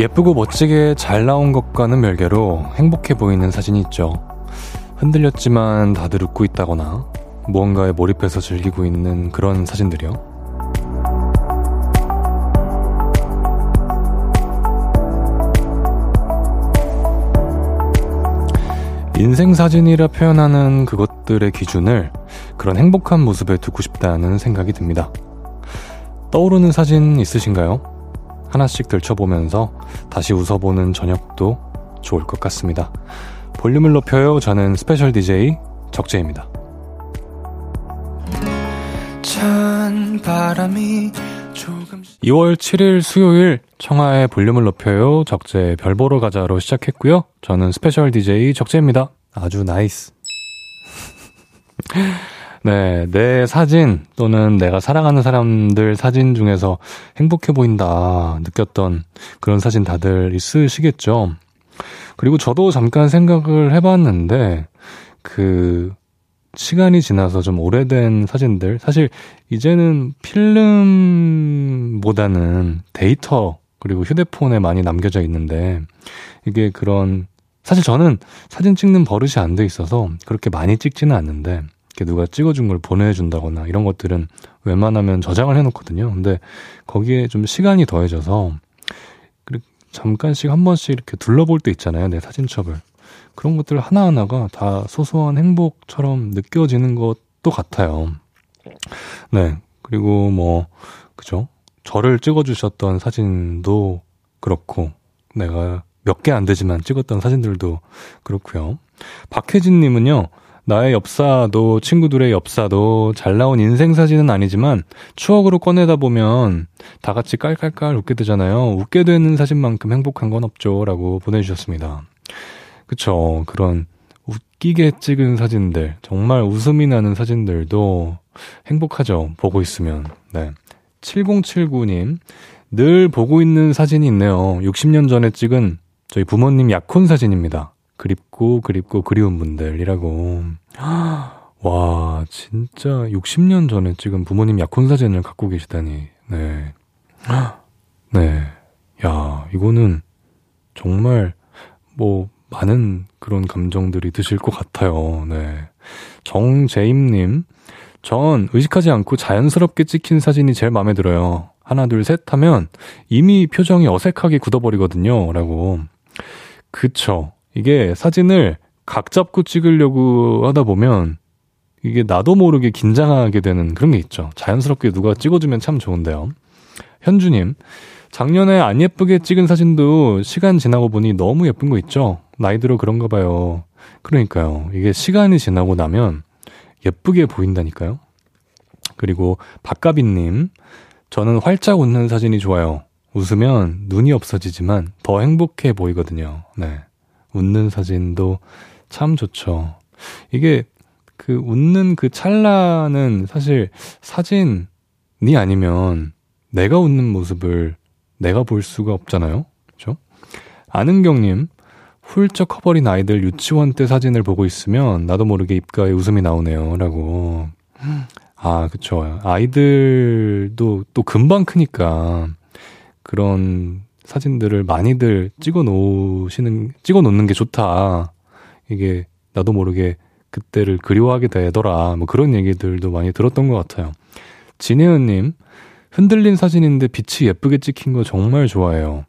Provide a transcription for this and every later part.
예쁘고 멋지게 잘 나온 것과는 별개로 행복해 보이는 사진이 있죠. 흔들렸지만 다들 웃고 있다거나 무언가에 몰입해서 즐기고 있는 그런 사진들이요. 인생 사진이라 표현하는 그것들의 기준을 그런 행복한 모습에 두고 싶다는 생각이 듭니다. 떠오르는 사진 있으신가요? 하나씩 들춰보면서 다시 웃어보는 저녁도 좋을 것 같습니다. 볼륨을 높여요. 저는 special DJ 적재입니다. 찬 바람이 조금 2월 7일 수요일 청하의 볼륨을 높여요. 적재 별 보러 가자로 시작했고요. 저는 special DJ 적재입니다. 아주 nice. 네, 내 사진 또는 내가 사랑하는 사람들 사진 중에서 행복해 보인다 느꼈던 그런 사진 다들 있으시겠죠. 그리고 저도 잠깐 생각을 해봤는데 그 시간이 지나서 좀 오래된 사진들 사실 이제는 필름보다는 데이터 그리고 휴대폰에 많이 남겨져 있는데 이게 그런 사실 저는 사진 찍는 버릇이 안 돼 있어서 그렇게 많이 찍지는 않는데 누가 찍어준 걸 보내준다거나 이런 것들은 웬만하면 저장을 해놓거든요. 근데 거기에 좀 시간이 더해져서 잠깐씩 한 번씩 이렇게 둘러볼 때 있잖아요. 내 사진첩을. 그런 것들 하나하나가 다 소소한 행복처럼 느껴지는 것도 같아요. 네. 그리고 뭐, 그죠? 저를 찍어주셨던 사진도 그렇고, 내가 몇 개 안 되지만 찍었던 사진들도 그렇고요. 박혜진님은요, 나의 엽사도 친구들의 엽사도 잘 나온 인생 사진은 아니지만 추억으로 꺼내다 보면 다 같이 깔깔깔 웃게 되잖아요. 웃게 되는 사진만큼 행복한 건 없죠라고 보내주셨습니다. 그쵸 그런 웃기게 찍은 사진들 정말 웃음이 나는 사진들도 행복하죠. 보고 있으면 네 7079님 늘 보고 있는 사진이 있네요. 60년 전에 찍은 저희 부모님 약혼 사진입니다. 그립고 그립고 그리운 분들이라고. 와, 진짜 60년 전에 지금 부모님 약혼 사진을 갖고 계시다니. 네. 네. 야, 이거는 정말 뭐 많은 그런 감정들이 드실 것 같아요. 네. 정재임님, 전 의식하지 않고 자연스럽게 찍힌 사진이 제일 마음에 들어요. 하나, 둘, 셋 하면 이미 표정이 어색하게 굳어버리거든요. 라고. 그쵸. 이게 사진을 각 잡고 찍으려고 하다 보면 이게 나도 모르게 긴장하게 되는 그런 게 있죠. 자연스럽게 누가 찍어주면 참 좋은데요. 현주님, 작년에 안 예쁘게 찍은 사진도 시간 지나고 보니 너무 예쁜 거 있죠? 나이 들어 그런가 봐요. 그러니까요. 이게 시간이 지나고 나면 예쁘게 보인다니까요. 그리고 박가빈님, 저는 활짝 웃는 사진이 좋아요. 웃으면 눈이 없어지지만 더 행복해 보이거든요. 네. 웃는 사진도 참 좋죠. 이게 그 웃는 그 찰나는 사실 사진이 아니면 내가 웃는 모습을 내가 볼 수가 없잖아요. 그죠? 아는경님, 훌쩍 커버린 아이들 유치원 때 사진을 보고 있으면 나도 모르게 입가에 웃음이 나오네요. 라고. 아, 그쵸. 아이들도 또 금방 크니까 그런 사진들을 많이들 찍어 놓으시는, 찍어 놓는 게 좋다. 이게 나도 모르게 그때를 그리워하게 되더라. 뭐 그런 얘기들도 많이 들었던 것 같아요. 진혜은님, 흔들린 사진인데 빛이 예쁘게 찍힌 거 정말 좋아해요.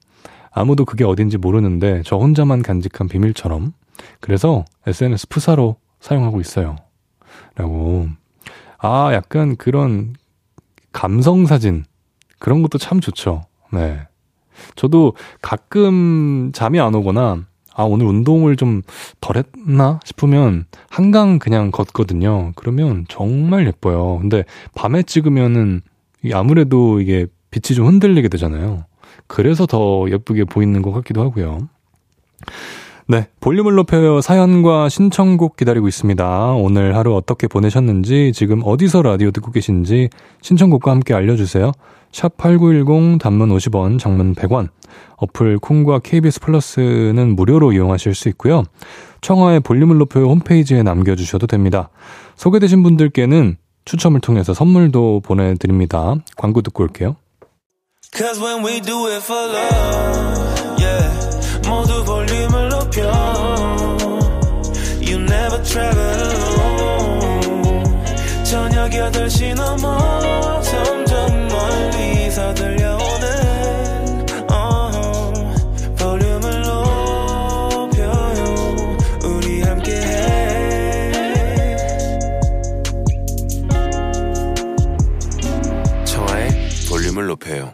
아무도 그게 어딘지 모르는데 저 혼자만 간직한 비밀처럼. 그래서 SNS 프사로 사용하고 있어요. 라고. 아, 약간 그런 감성 사진. 그런 것도 참 좋죠. 네. 저도 가끔 잠이 안 오거나 아, 오늘 운동을 좀 덜 했나 싶으면 한강 그냥 걷거든요. 그러면 정말 예뻐요. 근데 밤에 찍으면은 아무래도 이게 빛이 좀 흔들리게 되잖아요. 그래서 더 예쁘게 보이는 것 같기도 하고요. 네. 볼륨을 높여요. 사연과 신청곡 기다리고 있습니다. 오늘 하루 어떻게 보내셨는지, 지금 어디서 라디오 듣고 계신지 신청곡과 함께 알려주세요. 샵8910 단문 50원, 장문 100원. 어플 콩과 KBS 플러스는 무료로 이용하실 수 있고요. 청하의 볼륨을 높여요 홈페이지에 남겨주셔도 됩니다. 소개되신 분들께는 추첨을 통해서 선물도 보내드립니다. 광고 듣고 올게요. 높여 저녁 8시 넘어 점점 높여요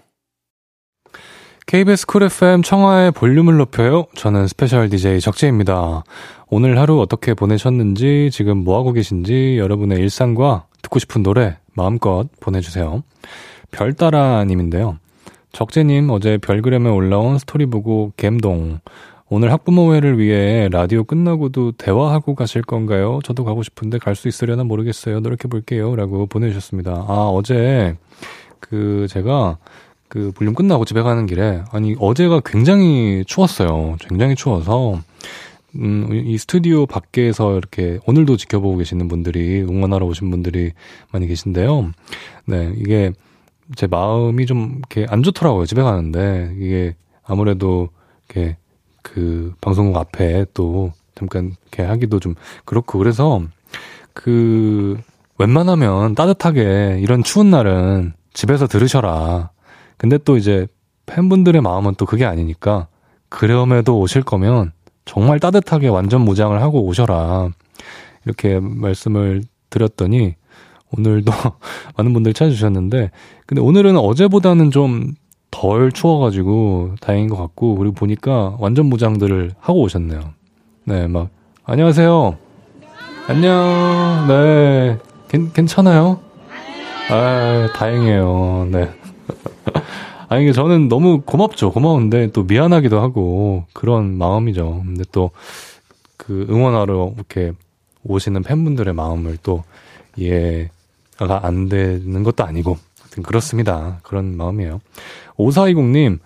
KBS 쿨 FM 청하의 볼륨을 높여요. 저는 special DJ 적재입니다. 오늘 하루 어떻게 보내셨는지, 지금 뭐하고 계신지, 여러분의 일상과 듣고 싶은 노래 마음껏 보내주세요. 별따라님인데요. 적재님 어제 별그램에 올라온 스토리 보고 갬동. 오늘 학부모회를 위해 라디오 끝나고도 대화하고 가실 건가요? 저도 가고 싶은데 갈 수 있으려나 모르겠어요. 노력해 볼게요. 라고 보내주셨습니다. 아, 어제 그 제가 그 볼륨 끝나고 집에 가는 길에 아니 어제가 굉장히 추웠어요. 굉장히 추워서 음, 이 스튜디오 밖에서 이렇게 오늘도 지켜보고 계시는 분들이 응원하러 오신 분들이 많이 계신데요. 네, 이게 제 마음이 좀 이렇게 안 좋더라고요. 집에 가는데 이게 아무래도 이렇게 그 방송국 앞에 또 잠깐 이렇게 하기도 좀 그렇고 그래서 그 웬만하면 따뜻하게 이런 추운 날은 집에서 들으셔라. 근데 또 이제 팬분들의 마음은 또 그게 아니니까 그럼에도 오실 거면 정말 따뜻하게 완전 무장을 하고 오셔라. 이렇게 말씀을 드렸더니 오늘도 많은 분들이 찾아주셨는데 근데 오늘은 어제보다는 좀 덜 추워가지고 다행인 것 같고 그리고 보니까 완전 무장들을 하고 오셨네요. 네, 막 안녕하세요. 안녕. 네, 괜, 괜찮아요? 아, 다행이에요. 네. 아니, 이게 저는 너무 고맙죠. 고마운데 또 미안하기도 하고 그런 마음이죠. 근데 또 그 응원하러 이렇게 오시는 팬분들의 마음을 또 이해가 안 되는 것도 아니고 하여튼 그렇습니다. 그런 마음이에요. 5420님,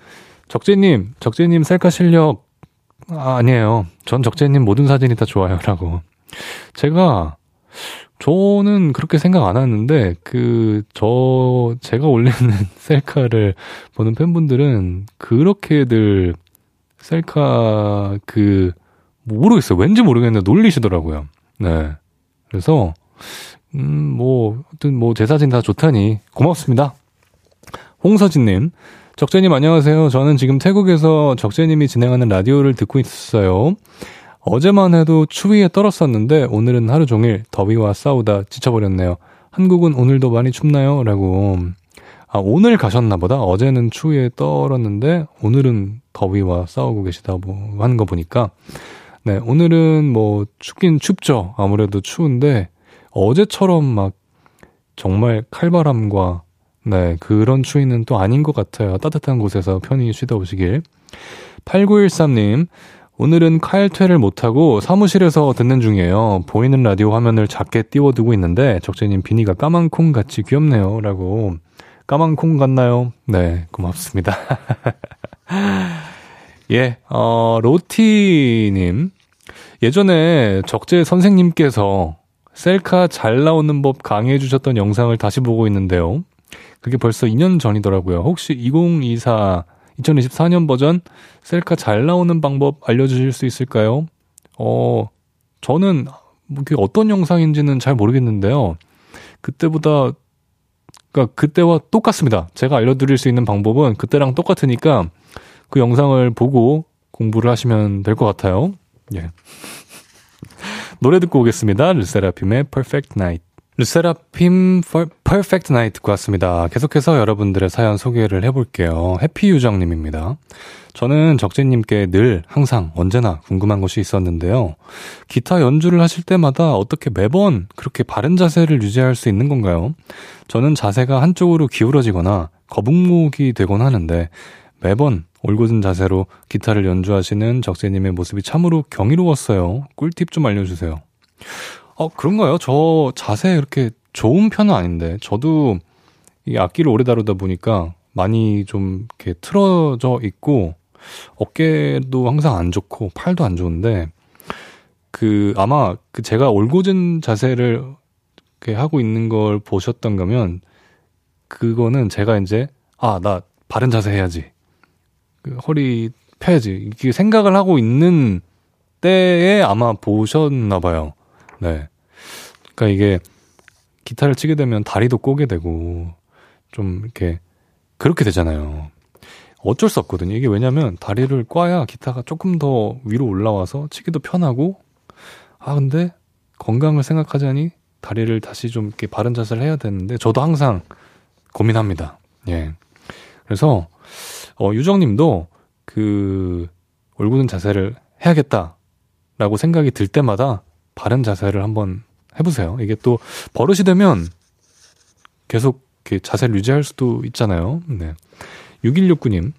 적재님, 적재님 셀카 실력 아, 아니에요. 전 적재님 모든 사진이 다 좋아요라고. 제가 저는 그렇게 생각 안 하는데 그 저 제가 올리는 셀카를 보는 팬분들은 그렇게들 셀카 그 모르겠어요. 왠지 모르겠는데 놀리시더라고요. 네. 그래서 음 뭐 하여튼 뭐 제 사진 다 좋다니 고맙습니다. 홍서진 님, 적재님 안녕하세요. 저는 지금 태국에서 적재님이 진행하는 라디오를 듣고 있어요. 어제만 해도 추위에 떨었었는데 오늘은 하루 종일 더위와 싸우다 지쳐버렸네요. 한국은 오늘도 많이 춥나요? 라고. 아, 오늘 가셨나 보다. 어제는 추위에 떨었는데 오늘은 더위와 싸우고 계시다고 하는 거 보니까. 네, 오늘은 뭐 춥긴 춥죠. 아무래도 추운데 어제처럼 막 정말 칼바람과 네, 그런 추위는 또 아닌 것 같아요. 따뜻한 곳에서 편히 쉬다 오시길. 8913님, 오늘은 칼퇴를 못하고 사무실에서 듣는 중이에요. 보이는 라디오 화면을 작게 띄워두고 있는데 적재님 비니가 까만 콩 같이 귀엽네요. 라고. 까만 콩 같나요? 네, 고맙습니다. 예, 어, 로티님. 예전에 적재 선생님께서 셀카 잘 나오는 법 강의해 주셨던 영상을 다시 보고 있는데요. 그게 벌써 2년 전이더라고요. 혹시 2024 2024년 버전 셀카 잘 나오는 방법 알려주실 수 있을까요? 어, 저는 뭐 그게 어떤 영상인지는 잘 모르겠는데요. 그때보다 그러니까 그때와 똑같습니다. 제가 알려드릴 수 있는 방법은 그때랑 똑같으니까 그 영상을 보고 공부를 하시면 될 것 같아요. 예. 노래 듣고 오겠습니다. 르세라핌의 Perfect Night. 르세라핌 퍼펙트 나이트 듣고 왔습니다. 계속해서 여러분들의 사연 소개를 해볼게요. 해피유정님입니다. 저는 적재님께 늘 항상 언제나 궁금한 것이 있었는데요. 기타 연주를 하실 때마다 어떻게 매번 그렇게 바른 자세를 유지할 수 있는 건가요? 저는 자세가 한쪽으로 기울어지거나 거북목이 되곤 하는데 매번 올곧은 자세로 기타를 연주하시는 적재님의 모습이 참으로 경이로웠어요. 꿀팁 좀 알려주세요. 어, 그런가요? 저 자세 이렇게 좋은 편은 아닌데, 저도 이 악기를 오래 다루다 보니까 많이 좀 이렇게 틀어져 있고, 어깨도 항상 안 좋고, 팔도 안 좋은데, 그, 아마 그 제가 올곧은 자세를 이렇게 하고 있는 걸 보셨던 거면, 그거는 제가 이제, 아, 나 바른 자세 해야지. 그 허리 펴야지. 이게 생각을 하고 있는 때에 아마 보셨나 봐요. 네. 그러니까 이게 기타를 치게 되면 다리도 꼬게 되고 좀 이렇게 그렇게 되잖아요. 어쩔 수 없거든요. 이게 왜냐면 다리를 꽈야 기타가 조금 더 위로 올라와서 치기도 편하고 아 근데 건강을 생각하자니 다리를 다시 좀 이렇게 바른 자세를 해야 되는데 저도 항상 고민합니다. 예. 그래서 어 유정 님도 그 올곧은 자세를 해야겠다라고 생각이 들 때마다 바른 자세를 한번 해보세요. 이게 또 버릇이 되면 계속 이렇게 자세를 유지할 수도 있잖아요. 네. 6169님.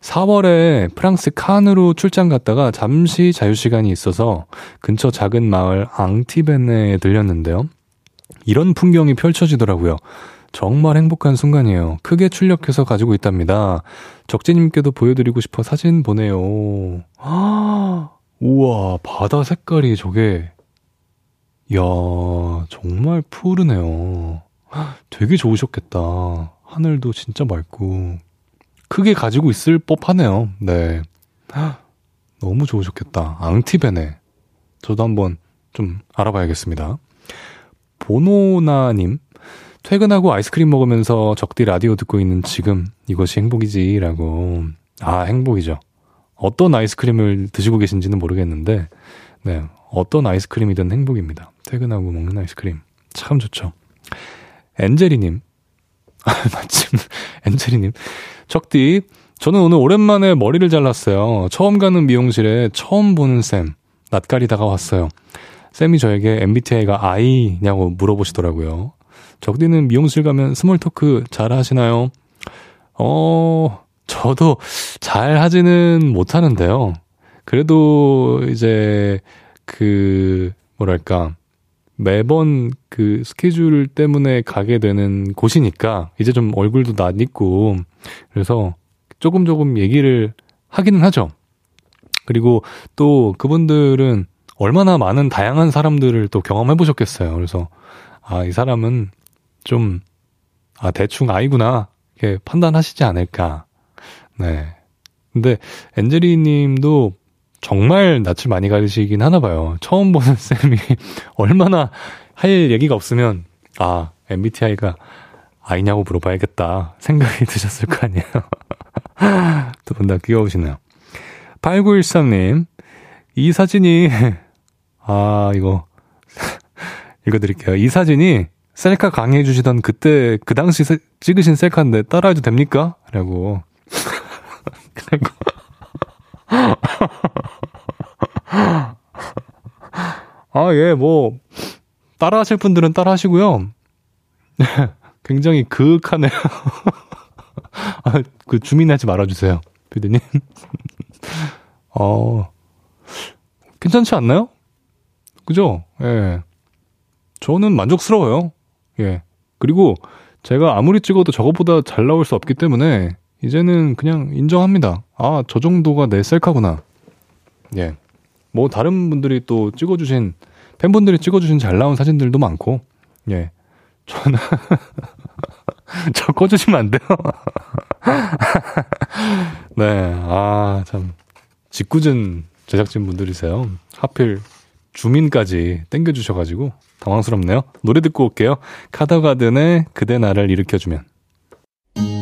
4월에 프랑스 칸으로 출장 갔다가 잠시 자유시간이 있어서 근처 작은 마을 앙티베네에 들렸는데요. 이런 풍경이 펼쳐지더라고요. 정말 행복한 순간이에요. 크게 출력해서 가지고 있답니다. 적재님께도 보여드리고 싶어 사진 보내요. 아, 우와, 바다 색깔이 저게, 이야, 정말 푸르네요. 되게 좋으셨겠다. 하늘도 진짜 맑고, 크게 가지고 있을 법 하네요. 네. 너무 좋으셨겠다. 앙티베네. 저도 한번 좀 알아봐야겠습니다. 보노나님, 퇴근하고 아이스크림 먹으면서 적디 라디오 듣고 있는 지금 이것이 행복이지라고. 아, 행복이죠. 어떤 아이스크림을 드시고 계신지는 모르겠는데, 네. 어떤 아이스크림이든 행복입니다. 퇴근하고 먹는 아이스크림. 참 좋죠. 엔젤이님. 아, 마침, 엔젤이님. 적디, 저는 오늘 오랜만에 머리를 잘랐어요. 처음 가는 미용실에 처음 보는 쌤. 낯가리다가 왔어요. 쌤이 저에게 MBTI가 I냐고 물어보시더라고요. 적디는 미용실 가면 small talk 잘 하시나요? 어, 저도 잘 하지는 못하는데요. 그래도 이제 그, 뭐랄까, 매번 그 스케줄 때문에 가게 되는 곳이니까 이제 좀 얼굴도 낯익고 그래서 조금 조금 얘기를 하기는 하죠. 그리고 또 그분들은 얼마나 많은 다양한 사람들을 또 경험해 보셨겠어요. 그래서 아, 이 사람은 좀, 아, 대충 아이구나. 이렇게 판단하시지 않을까. 네. 근데, 엔젤리 님도 정말 낯을 많이 가리시긴 하나 봐요. 처음 보는 쌤이 얼마나 할 얘기가 없으면, 아, MBTI가 아이냐고 물어봐야겠다. 생각이 드셨을 거 아니에요. 두 분 다 귀여우시네요. 8913님, 이 사진이, 아, 이거, 읽어드릴게요. 이 사진이 셀카 강의해 주시던 그때 그 당시 세, 찍으신 셀카인데 따라해도 됩니까? 라고. 그리고 아, 예, 뭐 따라 하실 분들은 따라 하시고요. 굉장히 그윽하네요. 아, 그 주민하지 말아주세요, 피디님. 어, 괜찮지 않나요? 그죠? 예. 저는 만족스러워요. 예. 그리고 제가 아무리 찍어도 저것보다 잘 나올 수 없기 때문에 이제는 그냥 인정합니다. 아, 저 정도가 내 셀카구나. 예. 뭐 다른 분들이 또 찍어주신 팬분들이 찍어주신 잘 나온 사진들도 많고 예. 저는 저 꺼주시면 안 돼요. 네, 아참 직구준 제작진 분들이세요. 하필 주민까지 땡겨주셔가지고 당황스럽네요. 노래 듣고 올게요. 카더가든의 그대 나를 일으켜주면.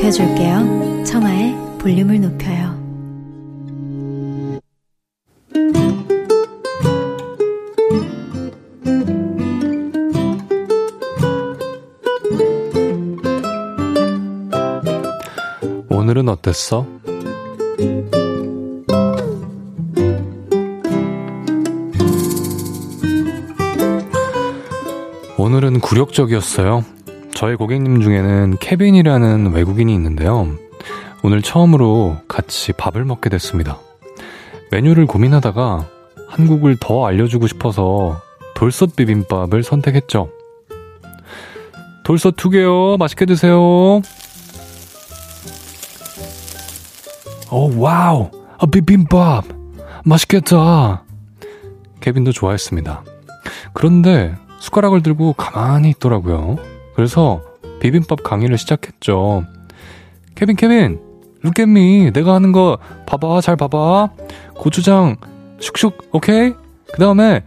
높여줄게요. 청하의 볼륨을 높여요. 오늘은 어땠어? 오늘은 굴욕적이었어요. 저희 고객님 중에는 케빈이라는 외국인이 있는데요. 오늘 처음으로 같이 밥을 먹게 됐습니다. 메뉴를 고민하다가 한국을 더 알려주고 싶어서 돌솥 비빔밥을 선택했죠. 돌솥 두 개요. 맛있게 드세요. 오, wow. 아, 비빔밥. 맛있겠다. 케빈도 좋아했습니다. 그런데 숟가락을 들고 가만히 있더라고요. 그래서 비빔밥 강의를 시작했죠. 케빈, 케빈, look at me. 내가 하는 거 봐봐, 잘 봐봐. 고추장 슉슉, 오케이? 그 다음에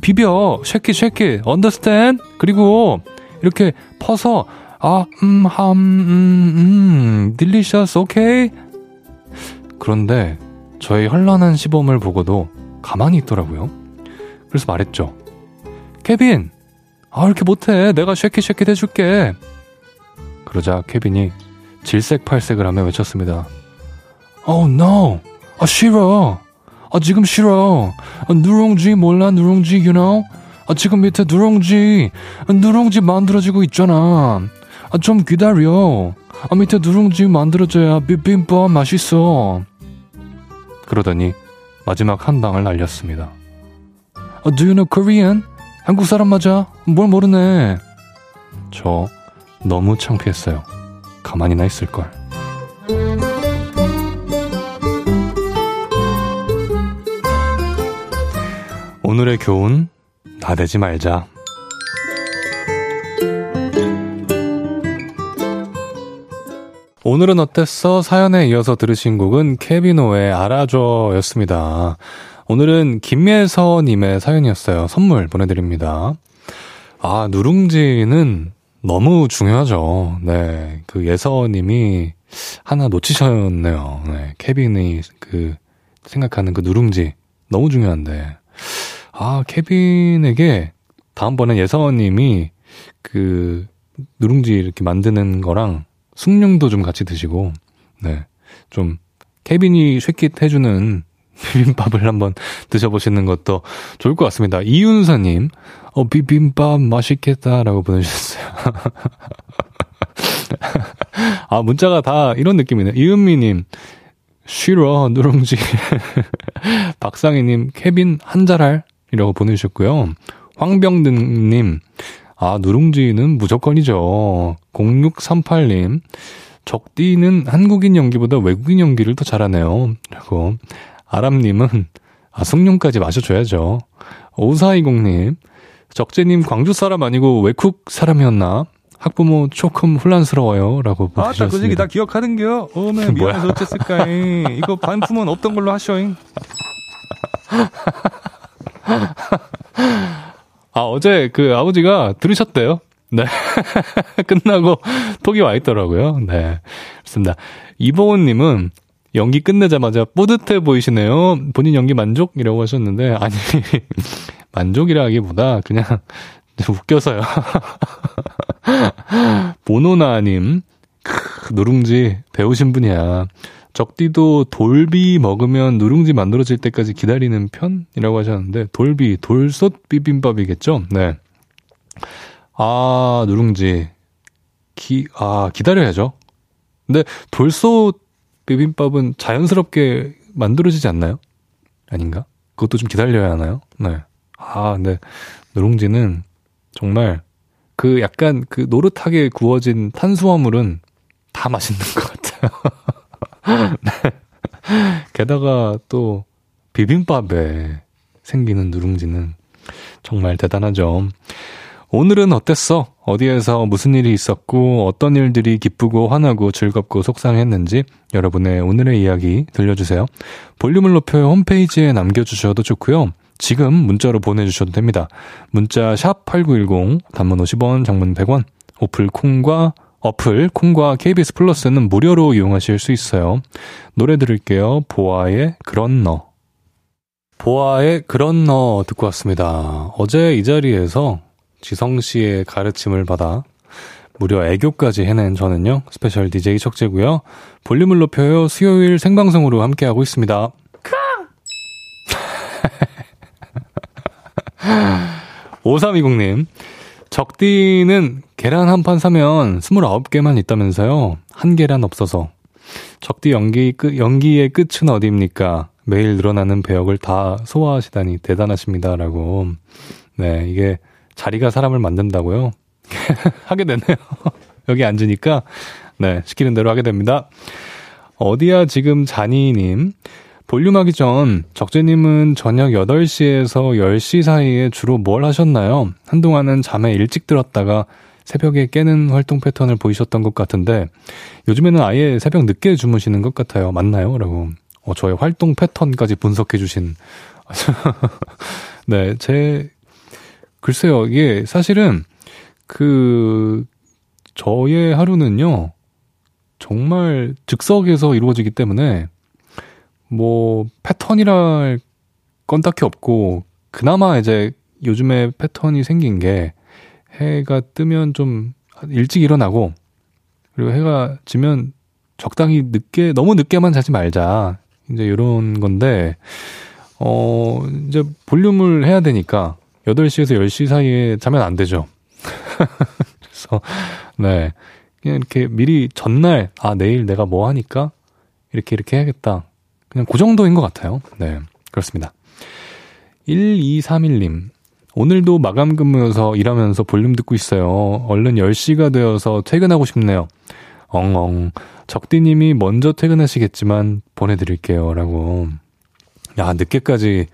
비벼, shake it, shake it, understand? 그리고 이렇게 퍼서, 아, 음, 함, 음, 음, delicious, 오케이? 그런데 저의 현란한 시범을 보고도 가만히 있더라고요. 그래서 말했죠. 케빈, 아, 이렇게 못해. 내가 쉐킷 쉐킷 해줄게. 그러자 케빈이 질색팔색을 하며 외쳤습니다. Oh no! 아, 싫어! 아, 지금 싫어! 아, 누룽지 몰라, 누룽지, you know? 아, 지금 밑에 누룽지, 아, 누룽지 만들어지고 있잖아. 아, 좀 기다려. 아, 밑에 누룽지 만들어져야 비빔밥 맛있어. 그러더니 마지막 한 방을 날렸습니다. 아, do you know Korean? 한국 사람 맞아? 뭘 모르네. 저 너무 창피했어요. 가만히나 있을걸. 오늘의 교훈, 나대지 말자. 오늘은 어땠어? 사연에 이어서 들으신 곡은 케비노의 알아줘 였습니다. 오늘은 김예서님의 사연이었어요. 선물 보내드립니다. 아, 누룽지는 너무 중요하죠. 네. 그 예서님이 하나 놓치셨네요. 네. 케빈이 그 생각하는 그 누룽지 너무 중요한데. 아, 케빈에게 다음번엔 예서님이 그 누룽지 이렇게 만드는 거랑 숭늉도 좀 같이 드시고, 네. 좀, 케빈이 쉐킷 해주는 비빔밥을 한번 드셔보시는 것도 좋을 것 같습니다. 이윤서님, 어, 비빔밥 맛있겠다라고 보내주셨어요. 아, 문자가 다 이런 느낌이네. 이은미님, 쉬러, 누룽지. 박상희님, 케빈 한자랄? 이라고 보내주셨고요. 황병등님, 아, 누룽지는 무조건이죠. 0638님, 적디는 한국인 연기보다 외국인 연기를 더 잘하네요. 그리고, 아람님은, 아, 숭늉까지 마셔줘야죠. 5420님, 적재님 광주 사람 아니고 외국 사람이었나? 학부모 조금 혼란스러워요. 라고 보내주셨습니다. 아, 그 얘기 다 기억하는겨? 어메, 미안해서 어쨌을까잉. 이거 반품은 없던 걸로 하셔잉. 아, 어제 그 아버지가 들으셨대요. 네. 끝나고 톡이 와 있더라고요. 네. 그렇습니다. 이보은님은 연기 끝내자마자 뿌듯해 보이시네요. 본인 연기 만족이라고 하셨는데, 아니, 만족이라기보다 그냥 웃겨서요. 보노나님, 크, 누룽지 배우신 분이야. 적디도 돌비 먹으면 누룽지 만들어질 때까지 기다리는 편이라고 하셨는데 돌비 돌솥 비빔밥이겠죠? 네. 아 누룽지 기 아 기다려야죠. 근데 돌솥 비빔밥은 자연스럽게 만들어지지 않나요? 아닌가? 그것도 좀 기다려야 하나요? 네. 아 근데 누룽지는 정말 그 약간 그 노릇하게 구워진 탄수화물은 다 맛있는 것 같아요. 네. 게다가 또 비빔밥에 생기는 누룽지는 정말 대단하죠. 오늘은 어땠어? 어디에서 무슨 일이 있었고 어떤 일들이 기쁘고 화나고 즐겁고 속상했는지 여러분의 오늘의 이야기 들려주세요. 볼륨을 높여 홈페이지에 남겨주셔도 좋고요. 지금 문자로 보내주셔도 됩니다. 문자 샵 8910 단문 50원 장문 100원 오플 콩과 어플 콩과 KBS 플러스는 무료로 이용하실 수 있어요. 노래 들을게요. 보아의 그런 너. 보아의 그런 너 듣고 왔습니다. 어제 이 자리에서 지성 씨의 가르침을 받아 무려 애교까지 해낸 저는요. special DJ 적재고요. 볼륨을 높여요. 수요일 생방송으로 함께하고 있습니다. 5320님. 적디는 계란 한 판 사면 29개만 있다면서요. 한계란 없어서. 적디 연기 끝, 연기의 끝은 어디입니까? 매일 늘어나는 배역을 다 소화하시다니 대단하십니다라고. 네, 이게 자리가 사람을 만든다고요? 하게 되네요. 여기 앉으니까, 네, 시키는 대로 하게 됩니다. 어디야 지금 자니님. 볼륨 하기 전 적재님은 저녁 8시에서 10시 사이에 주로 뭘 하셨나요? 한동안은 잠에 일찍 들었다가 새벽에 깨는 활동 패턴을 보이셨던 것 같은데 요즘에는 아예 새벽 늦게 주무시는 것 같아요. 맞나요? 라고. 어, 저의 활동 패턴까지 분석해 주신. 네, 제, 글쎄요, 이게 사실은 그, 저의 하루는요, 정말 즉석에서 이루어지기 때문에 뭐 패턴이랄 건 딱히 없고 그나마 이제 요즘에 패턴이 생긴 게 해가 뜨면 좀 일찍 일어나고 그리고 해가 지면 적당히 늦게 너무 늦게만 자지 말자. 이제 이런 건데 어 이제 볼륨을 해야 되니까 8시에서 10시 사이에 자면 안 되죠. 그래서 네. 그냥 이렇게 미리 전날 아 내일 내가 뭐 하니까 이렇게 이렇게 해야겠다. 그냥 그 정도인 것 같아요. 네. 그렇습니다. 1231님. 오늘도 마감 근무여서 일하면서 볼륨 듣고 있어요. 얼른 10시가 되어서 퇴근하고 싶네요. 엉엉. 적디님이 먼저 퇴근하시겠지만 보내드릴게요. 라고. 야, 늦게까지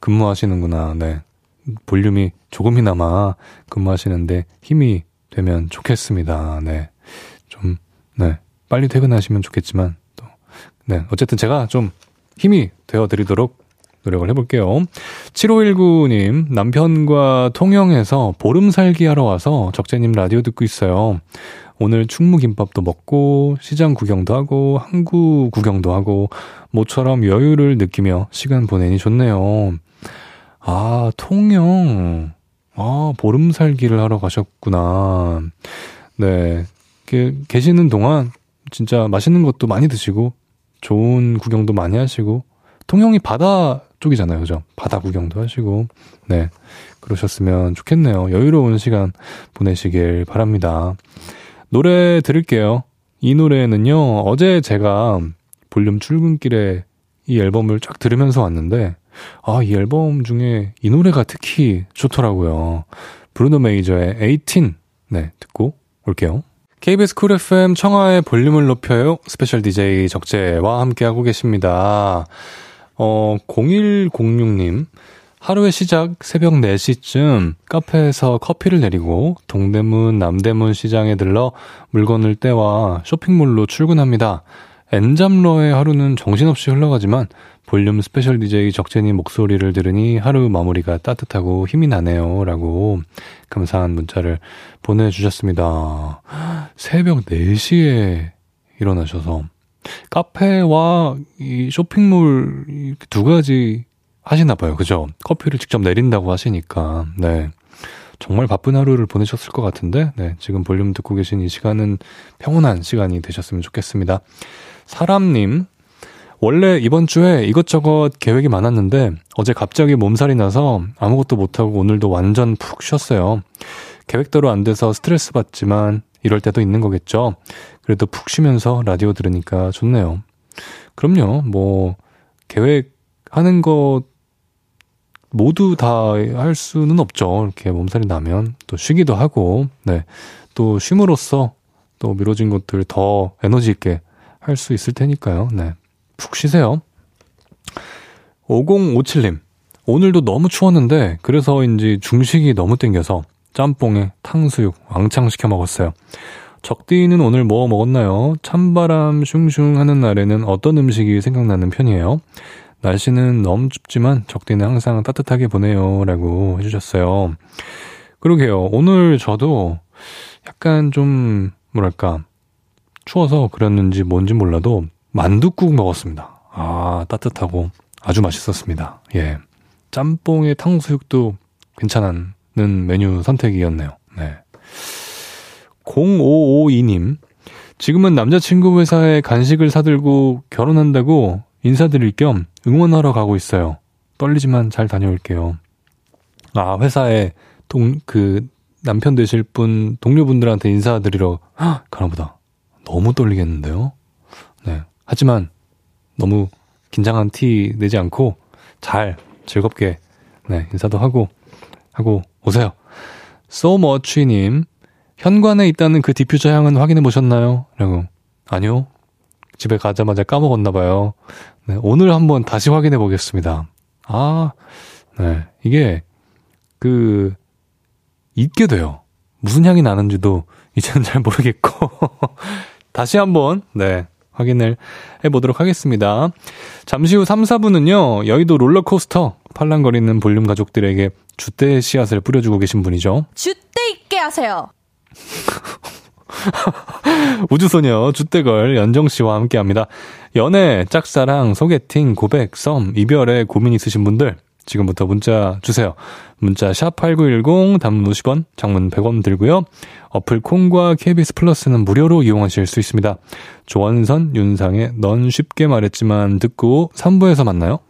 근무하시는구나. 네. 볼륨이 조금이나마 근무하시는데 힘이 되면 좋겠습니다. 네. 좀, 네. 빨리 퇴근하시면 좋겠지만, 또, 네. 어쨌든 제가 좀 힘이 되어 드리도록 노력을 해볼게요. 7519님, 남편과 통영에서 보름 살기 하러 와서 적재님 라디오 듣고 있어요. 오늘 충무김밥도 먹고, 시장 구경도 하고, 항구 구경도 하고, 모처럼 여유를 느끼며 시간 보내니 좋네요. 아, 통영. 아, 보름 살기를 하러 가셨구나. 네. 계시는 동안 진짜 맛있는 것도 많이 드시고, 좋은 구경도 많이 하시고, 통영이 바다 쪽이잖아요. 그죠? 바다 구경도 하시고, 네. 그러셨으면 좋겠네요. 여유로운 시간 보내시길 바랍니다. 노래 들을게요. 이 노래는요, 어제 제가 볼륨 출근길에 이 앨범을 쫙 들으면서 왔는데, 아, 이 앨범 중에 이 노래가 특히 좋더라고요. 브루노 메이저의 18. 네, 듣고 올게요. KBS Cool FM 청하의 볼륨을 높여요. special DJ 적재와 함께하고 계십니다. 어, 0106님. 하루의 시작 새벽 4시쯤 카페에서 커피를 내리고 동대문 남대문 시장에 들러 물건을 떼와 쇼핑몰로 출근합니다. N잡러의 하루는 정신없이 흘러가지만 볼륨 special DJ 적재님 목소리를 들으니 하루 마무리가 따뜻하고 힘이 나네요. 라고 감사한 문자를 보내주셨습니다. 새벽 4시에 일어나셔서 카페와 이 쇼핑몰 두 가지 하시나 봐요. 그죠? 커피를 직접 내린다고 하시니까. 네. 정말 바쁜 하루를 보내셨을 것 같은데, 네. 지금 볼륨 듣고 계신 이 시간은 평온한 시간이 되셨으면 좋겠습니다. 사람님, 원래 이번 주에 이것저것 계획이 많았는데 어제 갑자기 몸살이 나서 아무것도 못하고 오늘도 완전 푹 쉬었어요. 계획대로 안 돼서 스트레스 받지만 이럴 때도 있는 거겠죠. 그래도 푹 쉬면서 라디오 들으니까 좋네요. 그럼요. 뭐 계획하는 것 모두 다 할 수는 없죠. 이렇게 몸살이 나면 또 쉬기도 하고 네. 또 쉼으로써 또 미뤄진 것들 더 에너지 있게 할 수 있을 테니까요. 네. 푹 쉬세요. 5057님. 오늘도 너무 추웠는데 그래서인지 중식이 너무 땡겨서 짬뽕에 탕수육 왕창 시켜 먹었어요. 적디는 오늘 뭐 먹었나요? 찬바람 슝슝 하는 날에는 어떤 음식이 생각나는 편이에요? 날씨는 너무 춥지만 적디는 항상 따뜻하게 보내요. 라고 해주셨어요. 그러게요. 오늘 저도 약간 좀, 뭐랄까, 추워서 그랬는지 뭔지 몰라도 만두국 먹었습니다. 아, 따뜻하고 아주 맛있었습니다. 예. 짬뽕에 탕수육도 괜찮은 메뉴 선택이었네요. 네. 0552님. 지금은 남자친구 회사에 간식을 사들고 결혼한다고 인사드릴 겸 응원하러 가고 있어요. 떨리지만 잘 다녀올게요. 아, 회사에 동, 그, 남편 되실 분, 동료분들한테 인사드리러 가나 보다. 너무 떨리겠는데요? 네. 하지만 너무 긴장한 티 내지 않고 잘 즐겁게 네, 인사도 하고 하고 오세요. 소머취님 현관에 있다는 그 디퓨저 향은 확인해 보셨나요? 라고 아니요. 집에 가자마자 까먹었나 봐요. 네, 오늘 한번 다시 확인해 보겠습니다. 아, 네. 이게 그 잊게 돼요. 무슨 향이 나는지도 이제는 잘 모르겠고 다시 한번 네. 확인을 해보도록 하겠습니다. 잠시 후 3, 4분은요, 여의도 롤러코스터 팔랑거리는 볼륨 가족들에게 주대 씨앗을 뿌려주고 계신 분이죠. 주대 있게 하세요. 우주소녀 주대걸 연정 씨와 함께 합니다. 연애, 짝사랑, 소개팅, 고백, 썸, 이별에 고민 있으신 분들 지금부터 문자 주세요. 문자 샵 8910 단문 50원, 장문 100원 들고요. 어플 콩과 KBS 플러스는 무료로 이용하실 수 있습니다. 조원선, 윤상의 넌 쉽게 말했지만 듣고 3부에서 만나요.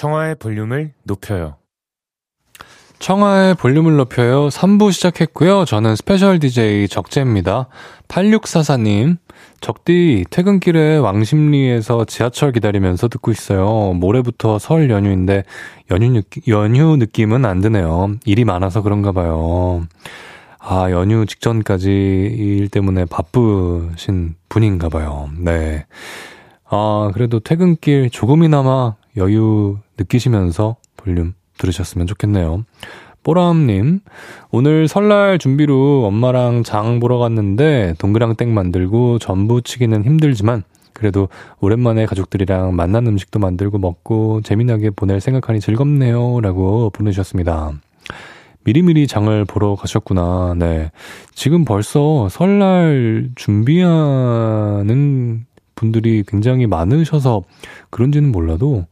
청하의 볼륨을 높여요 청하의 볼륨을 높여요. 3부 시작했고요. 저는 special DJ 적재입니다. 8644님, 적디 퇴근길에 왕십리에서 지하철 기다리면서 듣고 있어요. 모레부터 설 연휴인데 연휴, 느끼, 연휴 느낌은 안 드네요. 일이 많아서 그런가 봐요. 아, 연휴 직전까지 일 때문에 바쁘신 분인가 봐요. 네. 아, 그래도 퇴근길 조금이나마 여유 느끼시면서 볼륨 들으셨으면 좋겠네요. 뽀람님, 오늘 설날 준비로 엄마랑 장 보러 갔는데 동그랑땡 만들고 전부치기는 힘들지만 그래도 오랜만에 가족들이랑 만난 음식도 만들고 먹고 재미나게 보낼 생각하니 즐겁네요. 라고 보내주셨습니다. 미리미리 장을 보러 가셨구나. 네. 지금 벌써 설날 준비하는 분들이 굉장히 많으셔서 그런지는 몰라도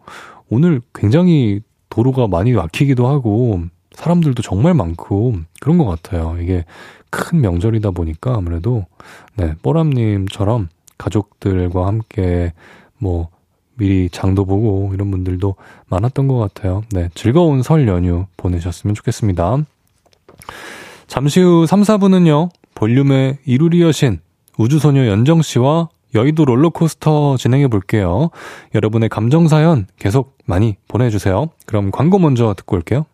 오늘 굉장히 도로가 많이 막히기도 하고 사람들도 정말 많고 그런 것 같아요. 이게 큰 명절이다 보니까 아무래도 네 뽀람님처럼 가족들과 함께 뭐 미리 장도 보고 이런 분들도 많았던 것 같아요. 네 즐거운 설 연휴 보내셨으면 좋겠습니다. 잠시 후 3, 4분은요 볼륨의 이루리 여신 우주소녀 연정씨와 여의도 롤러코스터 진행해 볼게요. 여러분의 감정사연 계속 많이 보내주세요. 그럼 광고 먼저 듣고 올게요.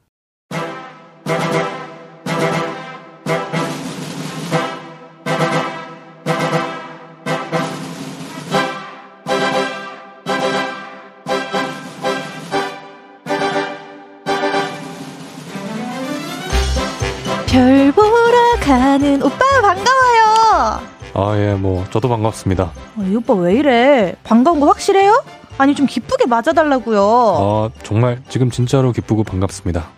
저도 반갑습니다. 어, 이 오빠 왜 이래? 반가운 거 확실해요? 아니 좀 기쁘게 맞아달라고요. 아, 정말 지금 진짜로 기쁘고 반갑습니다.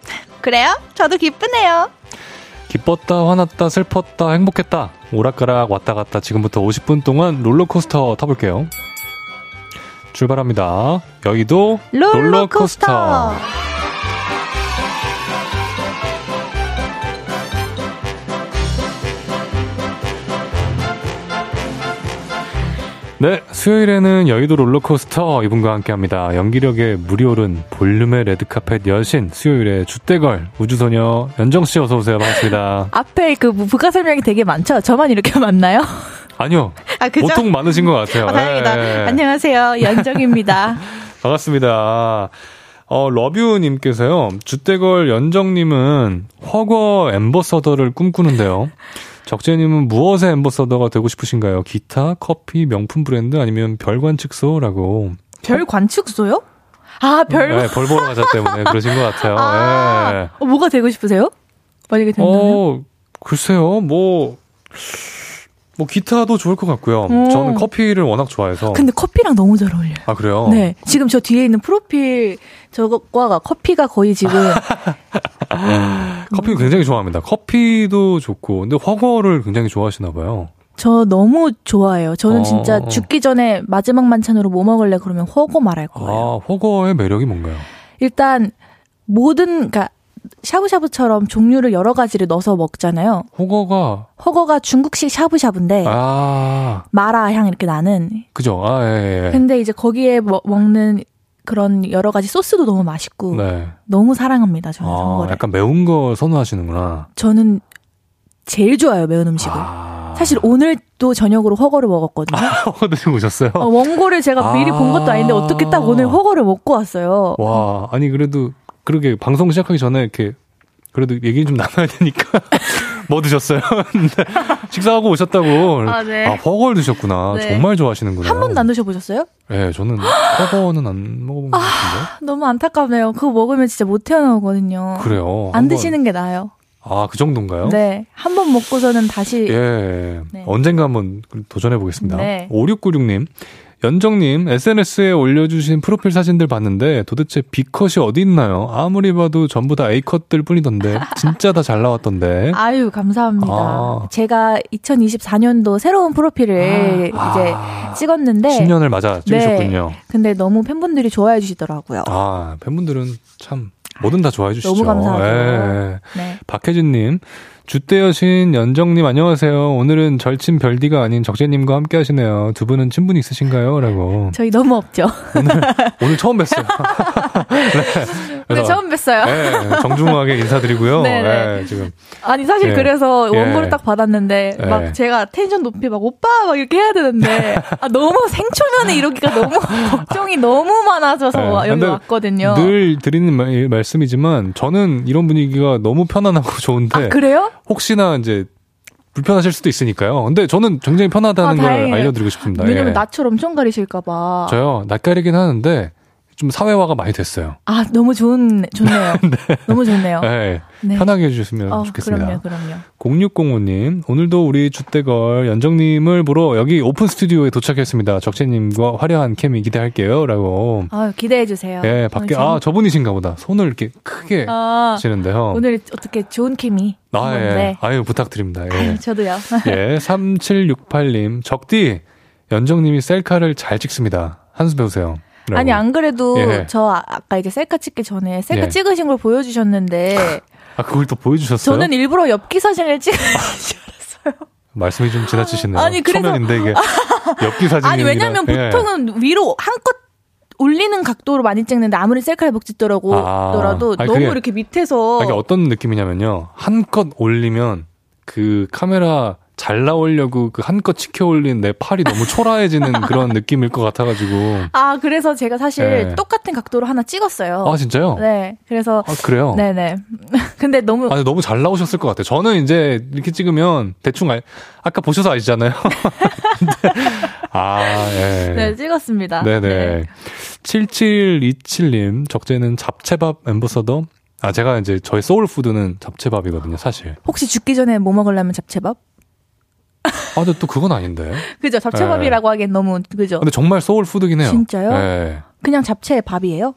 그래요? 저도 기쁘네요. 기뻤다, 화났다, 슬펐다, 행복했다. 오락가락 왔다 갔다 지금부터 50분 동안 롤러코스터 타볼게요. 출발합니다. 여의도 롤러코스터. 롤러코스터. 네, 수요일에는 여의도 롤러코스터 이분과 함께합니다. 연기력에 물이 오른 볼륨의 레드카펫 여신 수요일에 주대걸 우주소녀 연정 씨 어서 오세요. 반갑습니다. 앞에 그 부가 설명이 되게 많죠? 저만 이렇게 많나요? 아니요, 아, 그죠? 보통 많으신 것 같아요. 아, 다행이다. 예, 예. 안녕하세요. 연정입니다. 반갑습니다. 어, 러뷰님께서요, 주대걸 연정님은 허거 엠버서더를 꿈꾸는데요. 적재님은 무엇의 엠버서더가 되고 싶으신가요? 기타, 커피, 명품 브랜드 아니면 별관측소라고. 별 관측소요? 아, 별. 네, 벌 보러 가자 때문에 그러신 것 같아요. 아, 네. 어, 뭐가 되고 싶으세요? 만약에 된다면? 어, 글쎄요, 뭐, 뭐 기타도 좋을 것 같고요. 오. 저는 커피를 워낙 좋아해서. 근데 커피랑 너무 잘 어울려요. 아, 그래요? 네. 지금 저 뒤에 있는 프로필 저거가 커피가 거의 지금 커피 굉장히 좋아합니다. 커피도 좋고, 근데 허거를 굉장히 좋아하시나 봐요. 저 너무 좋아해요. 저는 어. 진짜 죽기 전에 마지막 만찬으로 뭐 먹을래 그러면 허거 말할 거예요. 아, 허거의 매력이 뭔가요? 일단 모든 그러니까 샤브샤브처럼 종류를 여러 가지를 넣어서 먹잖아요. 허거가 허거가 중국식 샤브샤브인데 아, 마라 향 이렇게 나는. 그죠. 아, 예, 예. 근데 이제 거기에 먹- 먹는 그런 여러 가지 소스도 너무 맛있고 네. 너무 사랑합니다. 저는 아, 허거를. 약간 매운 거 선호하시는구나. 저는 제일 좋아요 매운 음식을. 아. 사실 오늘도 저녁으로 허거를 먹었거든요. 허거 드시고 오셨어요? 어, 원고를 제가 미리 본 것도 아닌데 아. 어떻게 딱 오늘 허거를 먹고 왔어요. 와, 아니 그래도 그러게 방송 시작하기 전에 이렇게 그래도 얘기 좀 나눠야 되니까 뭐 드셨어요? 식사하고 오셨다고. 아, 네. 허거를 드셨구나. 네. 정말 좋아하시는구나. 한 번도 안 드셔보셨어요? 네, 저는 허거는 안 먹어본 것 같은데. 너무 안타깝네요. 그거 먹으면 진짜 못 태어나오거든요. 그래요. 안 드시는 게 나아요. 아, 그 정도인가요? 네. 한 번 먹고서는 다시 예. 네. 언젠가 한번 도전해 보겠습니다. 네. 5696님. 연정님, SNS에 올려주신 프로필 사진들 봤는데 도대체 B컷이 어디 있나요? 아무리 봐도 전부 다 A컷들 뿐이던데. 진짜 다 잘 나왔던데. 아유 감사합니다. 아. 제가 2024년도 새로운 프로필을 이제 아, 찍었는데 10년을 맞아 찍으셨군요. 근데 너무 팬분들이 좋아해 주시더라고요. 아, 팬분들은 참 뭐든 다 좋아해 주시죠. 너무 감사하죠. 예. 네. 박혜진님, 주대 여신 연정님 안녕하세요. 오늘은 절친 별디가 아닌 적재님과 함께 하시네요. 두 분은 친분 있으신가요? 라고. 저희 너무 없죠. 오늘 처음 뵀어요. 네. 그래서, 처음 뵀어요. 네, 정중하게 인사드리고요. 네네. 네, 지금. 아니 사실 예. 그래서 예. 원고를 딱 받았는데 예. 막 제가 텐션 높이 막 오빠 막 이렇게 해야 되는데 아, 너무 생초면에 이러기가 너무 걱정이 너무 많아져서 네. 여기 왔거든요. 늘 드리는 말, 말씀이지만 저는 이런 분위기가 너무 편안하고 좋은데 아 그래요? 혹시나 이제 불편하실 수도 있으니까요. 근데 저는 굉장히 편하다는 아, 걸. 알려드리고 싶습니다. 왜냐면 예. 낯을 엄청 가리실까봐. 저요, 낯 가리긴 하는데 좀 사회화가 많이 됐어요. 아 너무 좋은 좋네요. 너무 좋네요. 네. 네. 편하게 해주셨으면 어, 좋겠습니다. 그럼요, 그럼요. 0605님, 오늘도 우리 주대걸 연정님을 보러 여기 오픈 스튜디오에 도착했습니다. 적재님과 화려한 케미 기대할게요. 라고. 아 기대해 주세요. 예, 밖에, 오늘 아, 저분이신가 보다. 손을 이렇게 크게 아, 하시는데요. 오늘 어떻게 좋은 케미. 아, 예. 네. 아유, 부탁드립니다. 예. 아유, 저도요. 예, 3768님, 적디, 연정님이 셀카를 잘 찍습니다. 한수 배우세요. 아니 안 그래도 예. 저 아- 아까 이제 셀카 찍기 전에 셀카 예. 찍으신 걸 보여주셨는데 아, 그걸 또 보여주셨어요? 저는 일부러 엽기 사진을 찍. 말씀이 좀 지나치시네요. 아니, 그래서- 초면인데 이게 엽기 사진이 아니 왜냐면 예. 보통은 위로 한껏 올리는 각도로 많이 찍는데 아무리 셀카를 막 찍더라고 아. 더라도 너무 그게- 이렇게 밑에서 아, 이게 어떤 느낌이냐면요. 한껏 올리면 그 카메라 잘 나오려고 그 한껏 치켜 올린 내 팔이 너무 초라해지는 그런 느낌일 것 같아가지고. 아 그래서 제가 사실 네. 똑같은 각도로 하나 찍었어요. 아, 진짜요? 네, 그래서 아, 그래요? 네네. 근데 너무 아니, 너무 잘 나오셨을 것 같아요. 저는 이제 이렇게 찍으면 대충 알, 아까 보셔서 아시잖아요. 아, 예. 네 찍었습니다. 네네. 네. 7727님, 적재는 잡채밥 ambassador? 아, 제가 이제 저의 soul food는 잡채밥이거든요, 사실. 혹시 죽기 전에 뭐 먹으려면 잡채밥? 아, 근데 또 그건 아닌데. 그죠? 잡채밥이라고 하기엔 너무 그죠? 근데 정말 soul food긴 해요. 진짜요? 네. 그냥 잡채 밥이에요?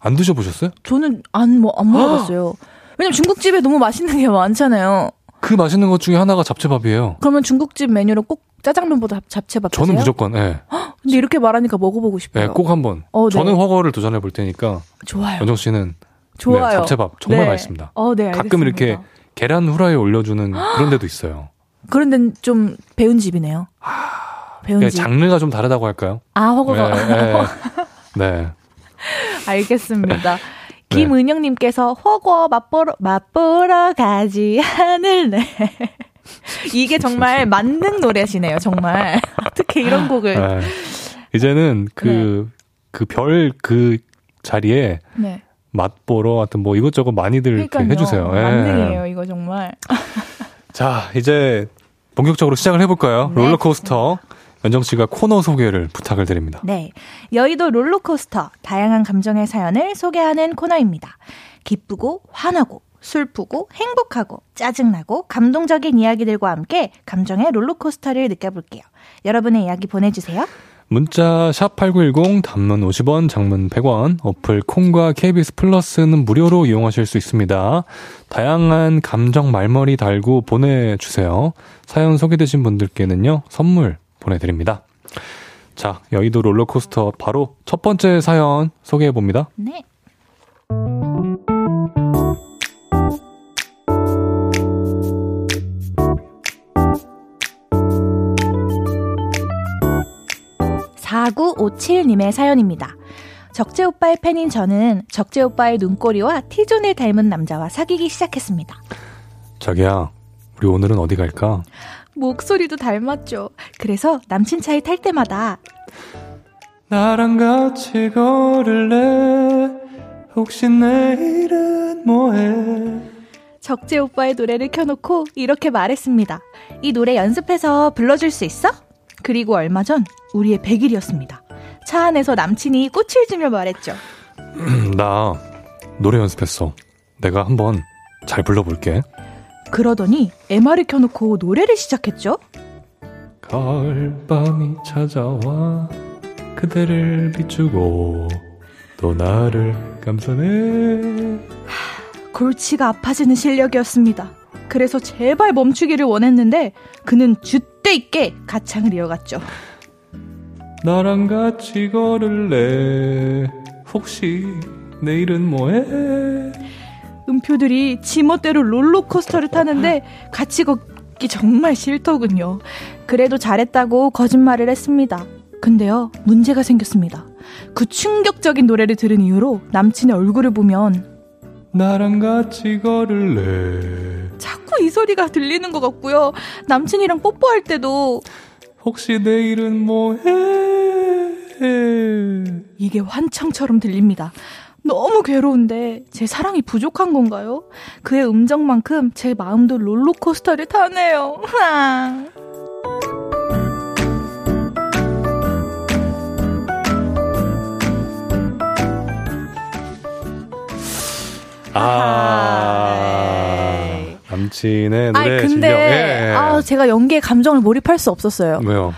안 드셔보셨어요? 저는 안, 뭐, 안 먹어봤어요. 왜냐면 중국집에 너무 맛있는 게 많잖아요. 그 맛있는 것 중에 하나가 잡채밥이에요. 그러면 중국집 메뉴로 꼭 짜장면보다 잡채밥 저는 드세요? 무조건, 예. 근데 이렇게 말하니까 먹어보고 싶어요. 예, 꼭 한번. 어, 네. 저는 허거를 도전해 볼 테니까, 좋아요. 연정 씨는 좋아요. 네, 잡채밥 정말 네. 맛있습니다. 어, 네, 알겠습니다. 가끔 이렇게 계란 후라이 올려주는 그런 데도 있어요. 그런 데는 좀 배운 집이네요. 배운 예, 집. 장르가 좀 다르다고 할까요? 아, 허거가. 예, 예. 네. 알겠습니다. 김은영님께서 허거 맛보러, 맛보러 가지 않을래. 이게 정말 만능 노래시네요, 정말. 어떻게 이런 곡을. 예. 이제는 그, 그별그 자리에 네. 맛보러 하여튼 뭐 이것저것 많이들. 해주세요. 예. 만능이에요, 이거 정말. 자, 이제 본격적으로 시작을 해볼까요? 네. 롤러코스터. 연정 씨가 코너 소개를 부탁을 드립니다. 네. 여의도 롤러코스터. 다양한 감정의 사연을 소개하는 코너입니다. 기쁘고, 화나고, 슬프고 행복하고 짜증나고 감동적인 이야기들과 함께 감정의 롤러코스터를 느껴볼게요. 여러분의 이야기 보내주세요. 문자 샵 8910 단문 50원, 장문 100원, 어플 콩과 KBS 플러스는 무료로 이용하실 수 있습니다. 다양한 감정 말머리 달고 보내주세요. 사연 소개되신 분들께는요, 선물 보내드립니다. 자, 여의도 롤러코스터 바로 첫 번째 사연 소개해봅니다. 네. (4957님의) 사연입니다. 적재 오빠의 팬인 저는 적재 오빠의 눈꼬리와 티존을 닮은 남자와 사귀기 시작했습니다. 자기야, 우리 오늘은 어디 갈까? 목소리도 닮았죠. 그래서 남친 차에 탈 때마다 나랑 같이 걸을래? 혹시 내일은 뭐해? 적재 오빠의 노래를 켜놓고 이렇게 말했습니다. 이 노래 연습해서 불러줄 수 있어? 그리고 얼마 전 우리의 100일이었습니다. 차 안에서 남친이 꽃을 주며 말했죠. 나 노래 연습했어. 내가 한번 잘 불러볼게. 그러더니 MR을 켜놓고 노래를 시작했죠. 가을밤이 찾아와 그대를 비추고 또 나를 감싸네 골치가 아파지는 실력이었습니다. 그래서 제발 멈추기를 원했는데 그는 줏대 있게 가창을 이어갔죠. 나랑 같이 걸을래 혹시 내일은 뭐해 음표들이 지멋대로 롤러코스터를 타는데 같이 걷기 정말 싫더군요. 그래도 잘했다고 거짓말을 했습니다. 근데요, 문제가 생겼습니다. 그 충격적인 노래를 들은 이후로 남친의 얼굴을 보면 나랑 같이 걸을래 자꾸 이 소리가 들리는 것 같고요. 남친이랑 뽀뽀할 때도 혹시 내일은 뭐해 이게 환청처럼 들립니다. 너무 괴로운데 제 사랑이 부족한 건가요? 그의 음정만큼 제 마음도 롤러코스터를 타네요. 아 남친의 노래 아니 근데 실력 예. 아 제가 연기에 감정을 몰입할 수 없었어요. 왜요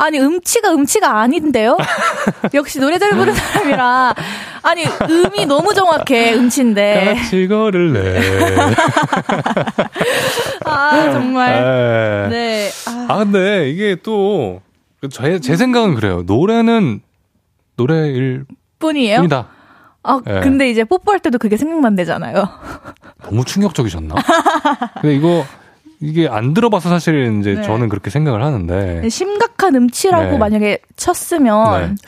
아니 음치가 음치가 아닌데요? 역시 노래 잘 부르는 사람이라 아니 음이 너무 정확해 음치인데 같이 걸을래 아 정말 예. 네 아, 아 근데 이게 또 제, 제 생각은 그래요. 노래는 노래일 뿐이에요. 뿐이다. 아 예. 근데 이제 뽀뽀할 때도 그게 생각난대잖아요. 너무 충격적이셨나? 근데 이거 이게 안 들어봐서 사실 이제 네. 저는 그렇게 생각을 하는데 심각한 음치라고 네. 만약에 쳤으면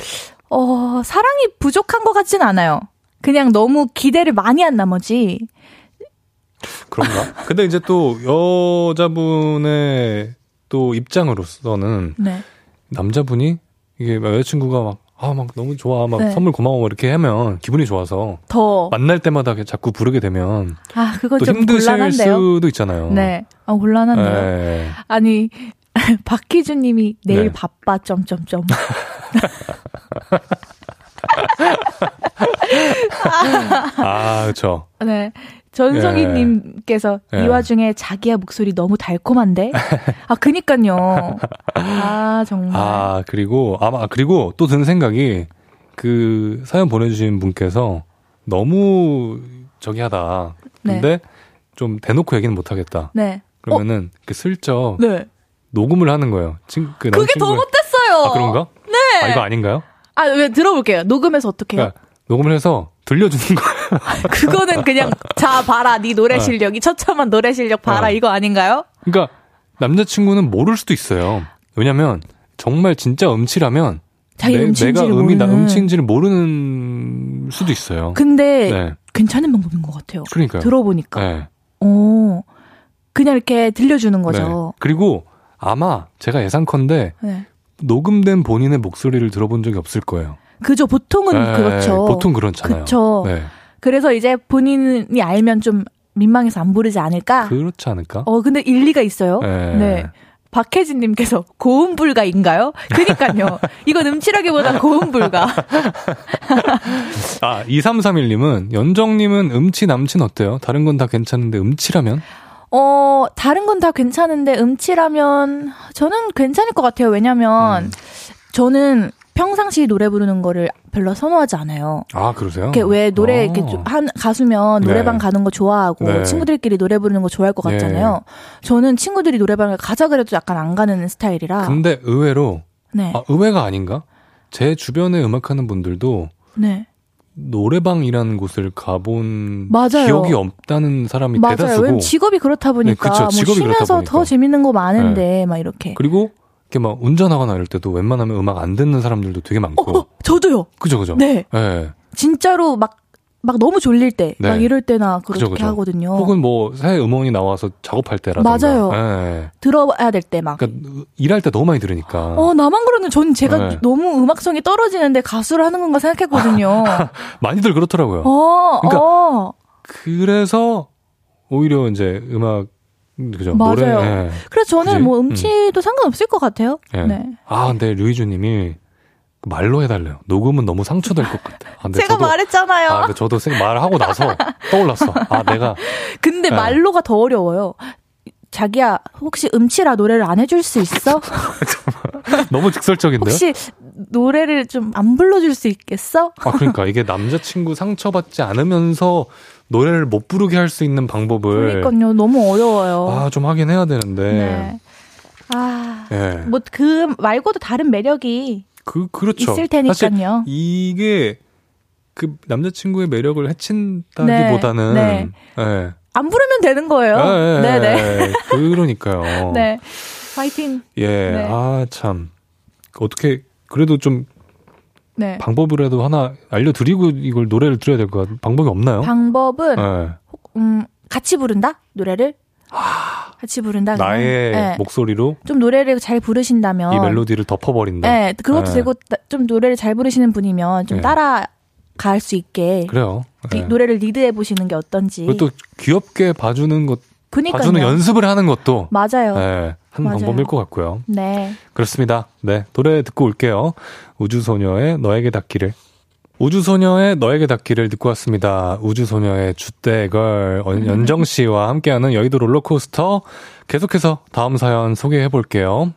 어 사랑이 부족한 것 같진 않아요. 그냥 너무 기대를 많이 한 나머지 그런가? 근데 이제 또 여자분의 또 입장으로서는 네. 남자분이 이게 막 여자친구가 막 아, 막 너무 좋아. 막 네. 선물 고마워. 이렇게 하면 기분이 좋아서 더 만날 때마다 자꾸 부르게 되면 아, 그거 또좀 힘드실 곤란한데요. 수도 있잖아요. 네. 아, 곤란한데요. 예. 아니, 박희준 님이 내일 네. 바빠, 점점점. 아, 그렇죠. 네. 전성희 예. 님께서 예. 이 와중에 자기야 목소리 너무 달콤한데? 아, 그니까요. 아, 정말. 아, 그리고 아마 그리고 또 드는 생각이 그 사연 보내 주신 분께서 너무 저기 하다. 근데 좀 대놓고 얘기는 못 하겠다. 네. 그러면은 그 슬쩍 네. 녹음을 하는 거예요. 친, 그 그게 더 못됐어요. 아, 그런가? 네. 아, 이거 아닌가요? 아, 왜 들어볼게요. 녹음해서 어떻게 해요? 그러니까 녹음을 해서 들려주는 거예요. 그거는 그냥 자 봐라 네 노래 실력이 처참한 노래 실력 봐라 어. 이거 아닌가요? 그러니까 남자친구는 모를 수도 있어요. 왜냐면 정말 진짜 음치라면 자기 내, 음치인지를 내가 음이 나 모르는. 음치인지를 모르는 수도 있어요. 근데 네. 괜찮은 방법인 것 같아요. 그러니까요. 들어보니까. 네. 어, 그냥 이렇게 들려주는 네. 거죠. 그리고 아마 제가 예상컨대 네. 녹음된 본인의 목소리를 들어본 적이 없을 거예요. 그죠. 보통은 네, 그렇죠. 보통 그렇잖아요. 네. 그래서 이제 본인이 알면 좀 민망해서 안 부르지 않을까? 그렇지 않을까? 어, 근데 일리가 있어요. 네. 네. 박혜진님께서 고음 불가인가요? 그니까요. 이건 음치라기보다 고음 불가. 아, 2331님은 연정님은 음치 남친 어때요? 다른 건 다 괜찮은데 음치라면? 어, 다른 건 다 괜찮은데 음치라면 저는 괜찮을 것 같아요. 왜냐면 음. 저는 평상시 노래 부르는 거를 별로 선호하지 않아요. 아, 그러세요? 이렇게 왜 노래 아. 이렇게 좀한 가수면 네. 노래방 가는 거 좋아하고 네. 친구들끼리 노래 부르는 거 좋아할 것 같잖아요. 저는 친구들이 노래방을 가자 그래도 약간 안 가는 스타일이라. 근데 의외로 네. 아, 의외가 아닌가? 제 주변에 음악하는 분들도 네. 노래방이라는 곳을 가본 맞아요. 기억이 없다는 사람이 맞아요. 대다수고 직업이 그렇다 보니까 네, 그쵸. 뭐 직업이 그렇다 쉬면서 보니까. 더 재밌는 거 많은데 막 이렇게. 그리고 이렇게 막 운전하거나 이럴 때도 웬만하면 음악 안 듣는 사람들도 되게 어, 많고 어, 저도요. 그죠 그죠 네. 예. 진짜로 막, 막 너무 졸릴 때, 네. 막 이럴 때나 그렇게 그죠, 그죠. 하거든요. 혹은 뭐 새 음원이 나와서 작업할 때라든가 맞아요. 예. 들어야 될 때 막. 그러니까 일할 때 너무 많이 들으니까 어, 나만 그러는 전 제가 네. 너무 음악성이 떨어지는데 가수를 하는 건가 생각했거든요. 많이들 그렇더라고요. 어, 그러니까 어. 그래서 오히려 이제 음악 그죠 맞아요. 노래 예. 그래서 저는 그지? 뭐 음치도 상관없을 것 같아요. 예. 네. 아 근데 류이주님이 말로 해달래요. 녹음은 너무 상처될 것 같아. 아, 제가 저도, 말했잖아요. 아, 근데 저도 생- 말하고 나서 떠올랐어. 아 내가 근데 네. 말로가 더 어려워요. 자기야, 혹시 음치라 노래를 안 해줄 수 있어? 너무 직설적인데요. 혹시 노래를 좀 안 불러줄 수 있겠어? 아 그러니까 이게 남자친구 상처받지 않으면서 노래를 못 부르게 할 수 있는 방법을 그러니까요, 너무 어려워요. 아좀 하긴 해야 되는데. 네. 아, 예. 뭐그 말고도 다른 매력이 그 그렇죠. 있을 테니까요. 이게 그 남자친구의 매력을 해친다기보다는 네, 예. 안 부르면 되는 거예요. 예, 예, 네네. 예. 그러니까요. 네. 파이팅. 예. 네. 아 참. 어떻게 그래도 좀 네. 방법이라도 하나 알려드리고 이걸 노래를 들어야 될 것 같은 방법이 없나요? 방법은 예. 음, 같이 부른다? 노래를? 같이 부른다? 아, 나의 네. 목소리로 좀 노래를 잘 부르신다면 이 멜로디를 덮어버린다. 네, 그것도 네. 되고 나- 좀 노래를 잘 부르시는 분이면 좀 네. 따라 갈 수 있게 그래요. 리- 예. 노래를 리드해 보시는 게 어떤지. 그것도 귀엽게 봐주는 것, 그니까요. 봐주는 연습을 하는 것도 맞아요. 예, 한 맞아요. 방법일 것 같고요. 네. 그렇습니다. 네, 노래 듣고 올게요. 우주소녀의 너에게 닿기를. 우주소녀의 너에게 닿기를 듣고 왔습니다. 우주소녀의 주대걸 연정 씨와 함께하는 여의도 롤러코스터 계속해서 다음 사연 소개해 볼게요.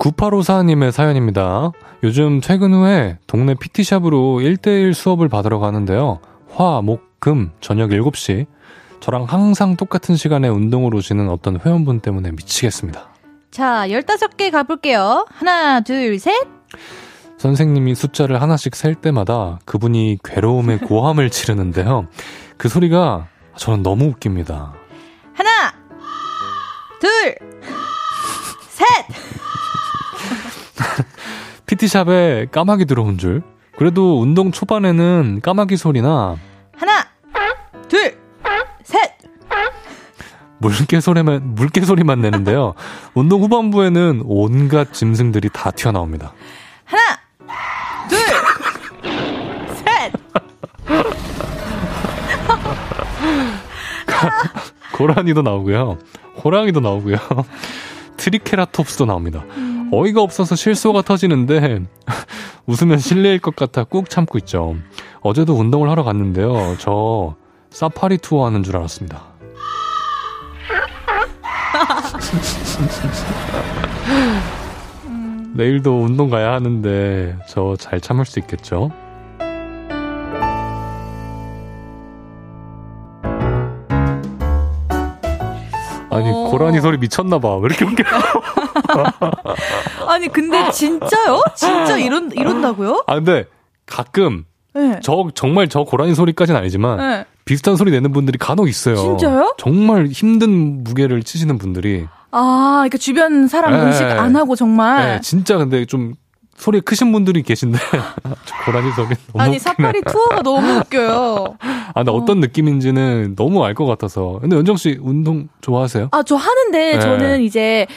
9854님의 사연입니다. 요즘 퇴근 후에 동네 PT샵으로 1대1 수업을 받으러 가는데요. 화, 목, 금, 저녁 7시. 저랑 항상 똑같은 시간에 운동을 오시는 어떤 회원분 때문에 미치겠습니다. 자, 15개 가볼게요. 하나, 둘, 셋. 선생님이 숫자를 하나씩 셀 때마다 그분이 괴로움의 고함을 치르는데요. 그 소리가 저는 너무 웃깁니다. 하나, 둘, 셋. PT샵에 까마귀 들어온 줄. 그래도 운동 초반에는 까마귀 소리나 하나, 둘, 셋. 물개 소리만 물개 소리만 내는데요. 운동 후반부에는 온갖 짐승들이 다 튀어나옵니다. 하나, 둘, 셋. 고라니도 나오고요. 호랑이도 나오고요. 트리케라톱스도 나옵니다. 어이가 없어서 실소가 터지는데 웃으면 실례일 것 같아 꾹 참고 있죠. 어제도 운동을 하러 갔는데요. 저 사파리 투어 하는 줄 알았습니다. 내일도 운동 가야 하는데 저 잘 참을 수 있겠죠? 아니 어. 고라니 소리 미쳤나봐 왜 이렇게 웃겨 아니, 근데 진짜요? 진짜 이런, 이런다고요? 아 근데 가끔 네. 저 정말 저 고라니 소리까지는 아니지만 네. 비슷한 소리 내는 분들이 간혹 있어요 진짜요? 정말 힘든 무게를 치시는 분들이 아, 그러니까 주변 사람 네. 인식 안 하고 정말. 네, 진짜 근데 좀 소리 크신 분들이 계신데 저 고라니 소리 너무 아니, 웃기네. 사파리 투어가 너무 웃겨요. 아 근데 어. 떤 느낌인지는 너무 알 것 같아서 근데 연정 씨 운동 좋아하세요? 아, 저 하는데 네. 저는 이제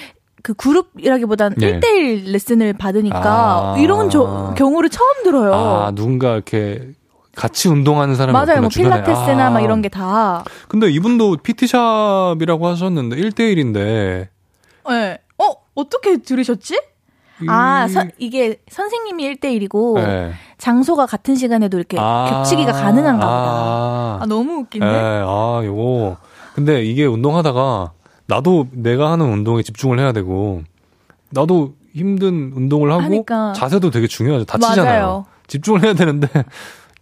그 그룹이라기보단 네. 1대1 레슨을 받으니까 아. 이런 저, 경우를 처음 들어요. 아 누군가 이렇게 같이 운동하는 사람이 맞아요. 뭐 주변에. 필라테스나 아. 막 이런 게 다. 근데 이분도 PT샵이라고 하셨는데 1대1인데 네. 어 어떻게 들으셨지? 아, 선- 이게 선생님이 1대1이고 네. 장소가 같은 시간에도 이렇게 아. 겹치기가 가능한가 보다. 아, 아, 너무 웃긴데? 네, 아, 요거. 근데 이게 운동하다가 나도 내가 하는 운동에 집중을 해야 되고 나도 힘든 운동을 하고 하니까. 자세도 되게 중요하죠. 다치잖아요. 맞아요. 집중을 해야 되는데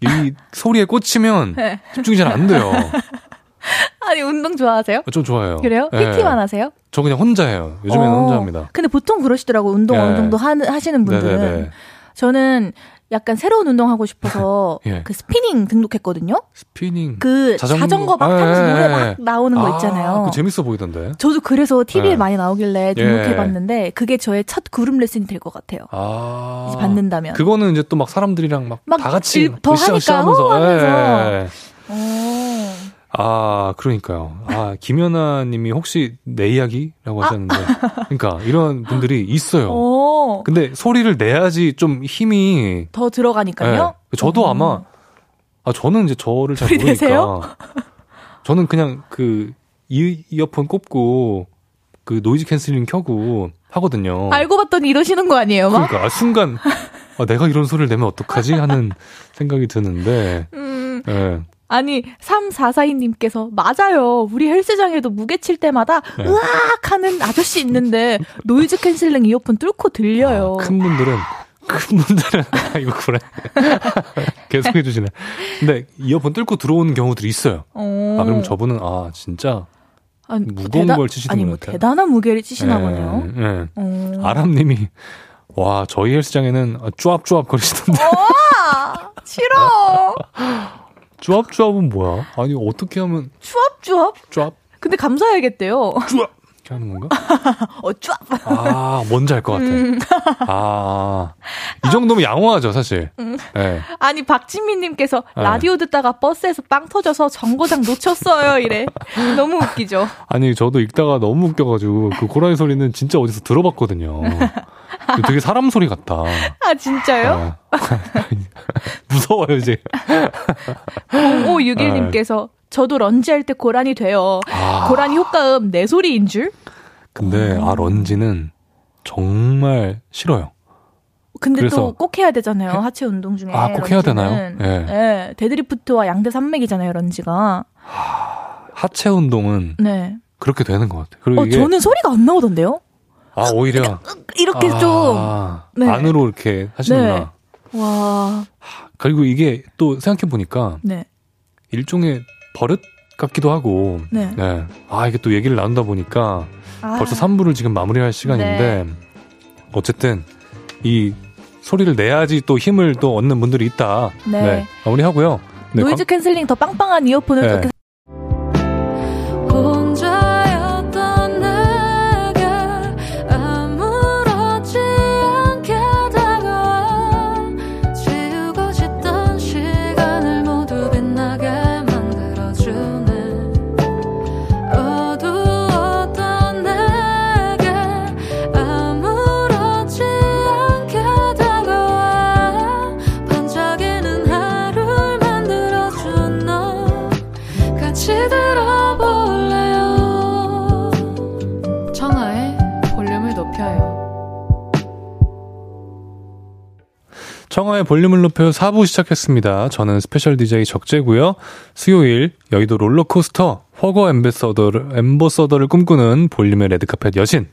이 소리에 꽂히면 네. 집중이 잘 안 돼요. 아니, 운동 좋아하세요? 좀 좋아요. 그래요? 네. PT만 하세요? 저 그냥 혼자 해요. 요즘에는 어, 혼자 합니다. 근데 보통 그러시더라고, 운동 네. 어느 정도 하, 하시는 분들은. 네네네. 저는 약간 새로운 운동 하고 싶어서 예. 그 스피닝 등록했거든요? 스피닝. 그 자전거, 자전거. 막 아, 타면서 예, 노래 예. 막 나오는 거 아, 있잖아요. 그 재밌어 보이던데. 저도 그래서 TV에 예. 많이 나오길래 예. 등록해봤는데 그게 저의 첫 그룹 레슨이 될 것 같아요. 아. 이제 받는다면. 그거는 이제 또 막 사람들이랑 막, 막 다 같이 일- 더 하니까 호 하면서. 예. 오. 아, 그러니까요. 아, 김연아 님이 혹시 내 이야기라고 하셨는데. 그러니까 이런 분들이 있어요. 오. 근데 소리를 내야지 좀 힘이 더 들어가니까요. 예. 저도 음. 아마 아 저는 이제 저를 잘 모르니까 내세요? 저는 그냥 그 이, 이어폰 꼽고 그 noise canceling 켜고 하거든요. 알고 봤더니 이러시는 거 아니에요, 막? 그러니까 아, 순간 아, 내가 이런 소리를 내면 어떡하지 하는 생각이 드는데 음. 예. 아니, 3442님께서, 맞아요. 우리 헬스장에도 무게 칠 때마다, 네. 으악! 하는 아저씨 있는데, noise canceling 이어폰 뚫고 들려요. 아, 큰 분들은 큰 분들은 아, 이거 그래 계속 해주시네. 근데 이어폰 뚫고 들어오는 경우들이 있어요. 어. 아 그럼 저분은 아 진짜 아니, 무거운 걸 치시는 아니, 것 뭐, 같아요. 대단한 무게를 치시나 예, 보네요. 예. 어. 아람님이 와 저희 헬스장에는 쪼압쪼압 거리시던데 아, 싫어. 쪼압쪼압은 뭐야? 아니 어떻게 하면 추압추압? 쪼압 근데 감사해야겠대요. 쪼압 이렇게 하는 건가? 어, 쭈압. 아 뭔지 알 것 같아. 음. 아이 정도면 양호하죠 사실. 음. 예. 아니, 박진미님께서 네. 라디오 듣다가 버스에서 빵 터져서 정거장 놓쳤어요. 이래. 너무 웃기죠. 아니 저도 읽다가 너무 웃겨가지고 그 고라니 소리는 진짜 어디서 들어봤거든요. 되게 사람 소리 같다. 아, 진짜요? 아. 무서워요 이제. 0561님께서 저도 런지 할 때 고란이 돼요. 아. 고란이 효과음 내 소리인 줄? 근데 아 lunge는 정말 싫어요. 근데 또 꼭 해야 되잖아요. 하체 운동 중에. 아, 꼭 해야 되나요? 예. 예, deadlift와 양대 산맥이잖아요, lunge가. 하체 운동은 네. 그렇게 되는 것 같아요. 그리고 어, 저는 소리가 안 나오던데요? 아 오히려 이렇게 아, 좀. 네. 안으로 이렇게 하시는구나. 와, 그리고 이게 또 생각해 보니까 네. 일종의 버릇 같기도 하고. 네. 아 이게 또 얘기를 나눈다 보니까 아, 벌써 3부를 지금 마무리할 시간인데 어쨌든 이 소리를 내야지 또 힘을 또 얻는 분들이 있다. 네. 마무리하고요. 네, noise canceling 더 빵빵한 이어폰을 네. 청하의 볼륨을 높여 4부 시작했습니다. 저는 special DJ 적재고요. 수요일 여의도 롤러코스터 허거 ambassador를, ambassador를 꿈꾸는 볼륨의 레드카펫 여신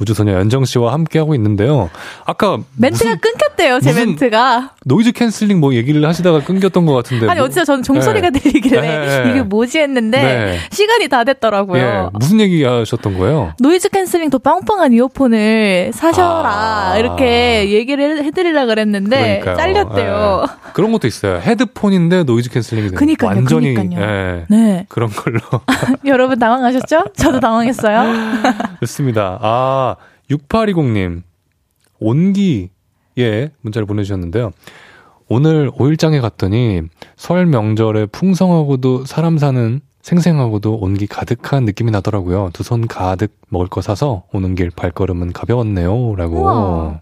우주소녀 연정씨와 함께하고 있는데요. 아까 멘트가 무슨 끊겼대요, 제 멘트가. noise cancelling 뭐 얘기를 하시다가 끊겼던 것 같은데 아니, 뭐- 어디서 저는 종소리가 네. 들리길래 네. 이게 뭐지 했는데 네. 시간이 다 됐더라고요. 예, 무슨 얘기 하셨던 거예요? noise cancelling 더 빵빵한 이어폰을 사셔라 아. 이렇게 얘기를 해드리려 그랬는데 그러니까요. 잘렸대요. 예. 그런 것도 있어요. 헤드폰인데 noise cancelling이 되는 그니까요, 완전히 그니까요. 예, 네, 그런 걸로 여러분 당황하셨죠? 저도 당황했어요. 좋습니다. 아, 6820님. 온기에 문자를 보내주셨는데요. 오늘 5일장에 갔더니 설 명절에 풍성하고도 사람 사는 생생하고도 온기 가득한 느낌이 나더라고요. 두 손 가득 먹을 거 사서 오는 길 발걸음은 가벼웠네요. 라고. 우와.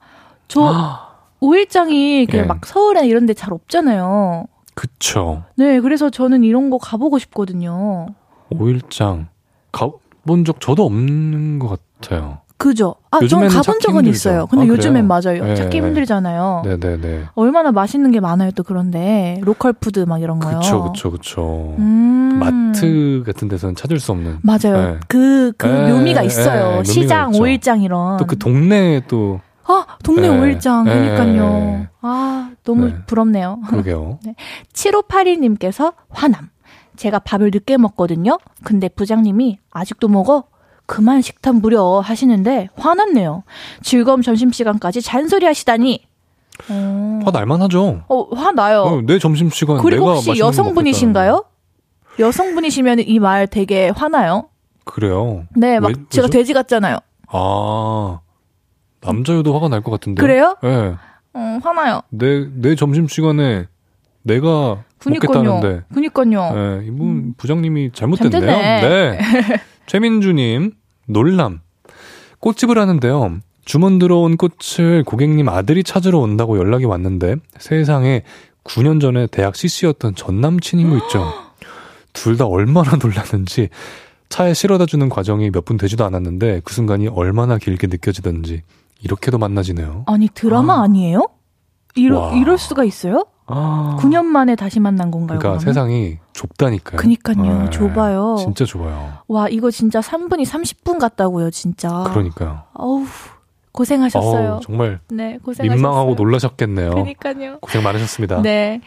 저 5일장이 이렇게 예. 막 서울에 이런 데 잘 없잖아요. 그쵸. 네, 그래서 저는 이런 거 가보고 싶거든요. 오일장 가본 적 저도 없는 것 같아요. 그죠? 아, 전 요즘에는 가본 적은 힘들죠. 있어요. 근데 아, 요즘엔? 맞아요. 네, 찾기 네. 힘들잖아요. 네네 네. 얼마나 맛있는 게 많아요, 또 그런데. 로컬 푸드 막 이런 거요. 그쵸 그쵸 그쵸. 음. 마트 같은 데서는 찾을 수 없는. 맞아요. 네. 그, 그 네, 묘미가 네, 있어요. 묘미가 시장, 있죠. 오일장 이런. 또 그 동네에 또 아, 동네 네. 오일장. 네. 그러니까요. 아, 너무 네. 부럽네요. 그러게요. 7582님께서 화남. 제가 밥을 늦게 먹거든요. 근데 부장님이 아직도 먹어? 그만 식탐 부려 하시는데 화났네요. 즐거운 점심시간까지 잔소리 하시다니. 어, 화 날만 하죠. 어, 화나요. 어, 내 점심 시간 그리고 혹시 여성분이신가요? 여성분이시면 이 말 되게 화나요? 그래요. 네, 막 왜- 제가? 돼지 같잖아요. 아 남자여도 화가 날 것 같은데. 그래요? 네. 어, 화나요. 내, 내 점심시간에 내가 그니까요. 그니까요. 네, 이분 부장님이 잘못됐네요. 잘못됐네. 네. 최민주님, 놀람. 꽃집을 하는데요. 주문 들어온 꽃을 고객님 아들이 찾으러 온다고 연락이 왔는데 세상에 9년 전에 대학 CC였던 전 남친인 거 있죠. 둘 다 얼마나 놀랐는지 차에 실어다 주는 과정이 몇 분 되지도 않았는데 그 순간이 얼마나 길게 느껴지던지 이렇게도 만나지네요. 아니 드라마 아. 니에요 이러, 와. 이럴 수가 있어요? 아. 9년 만에 다시 만난 건가요? 그러니까 그러면? 세상이 좁다니까요. 그니까요. 네. 좁아요. 진짜 좁아요. 와 이거 진짜 3분이 30분 같다고요, 진짜. 그러니까요. 어우 고생하셨어요. 어우, 정말 네, 고생하셨어요. 민망하고 놀라셨겠네요. 그러니까요. 고생 많으셨습니다. 네.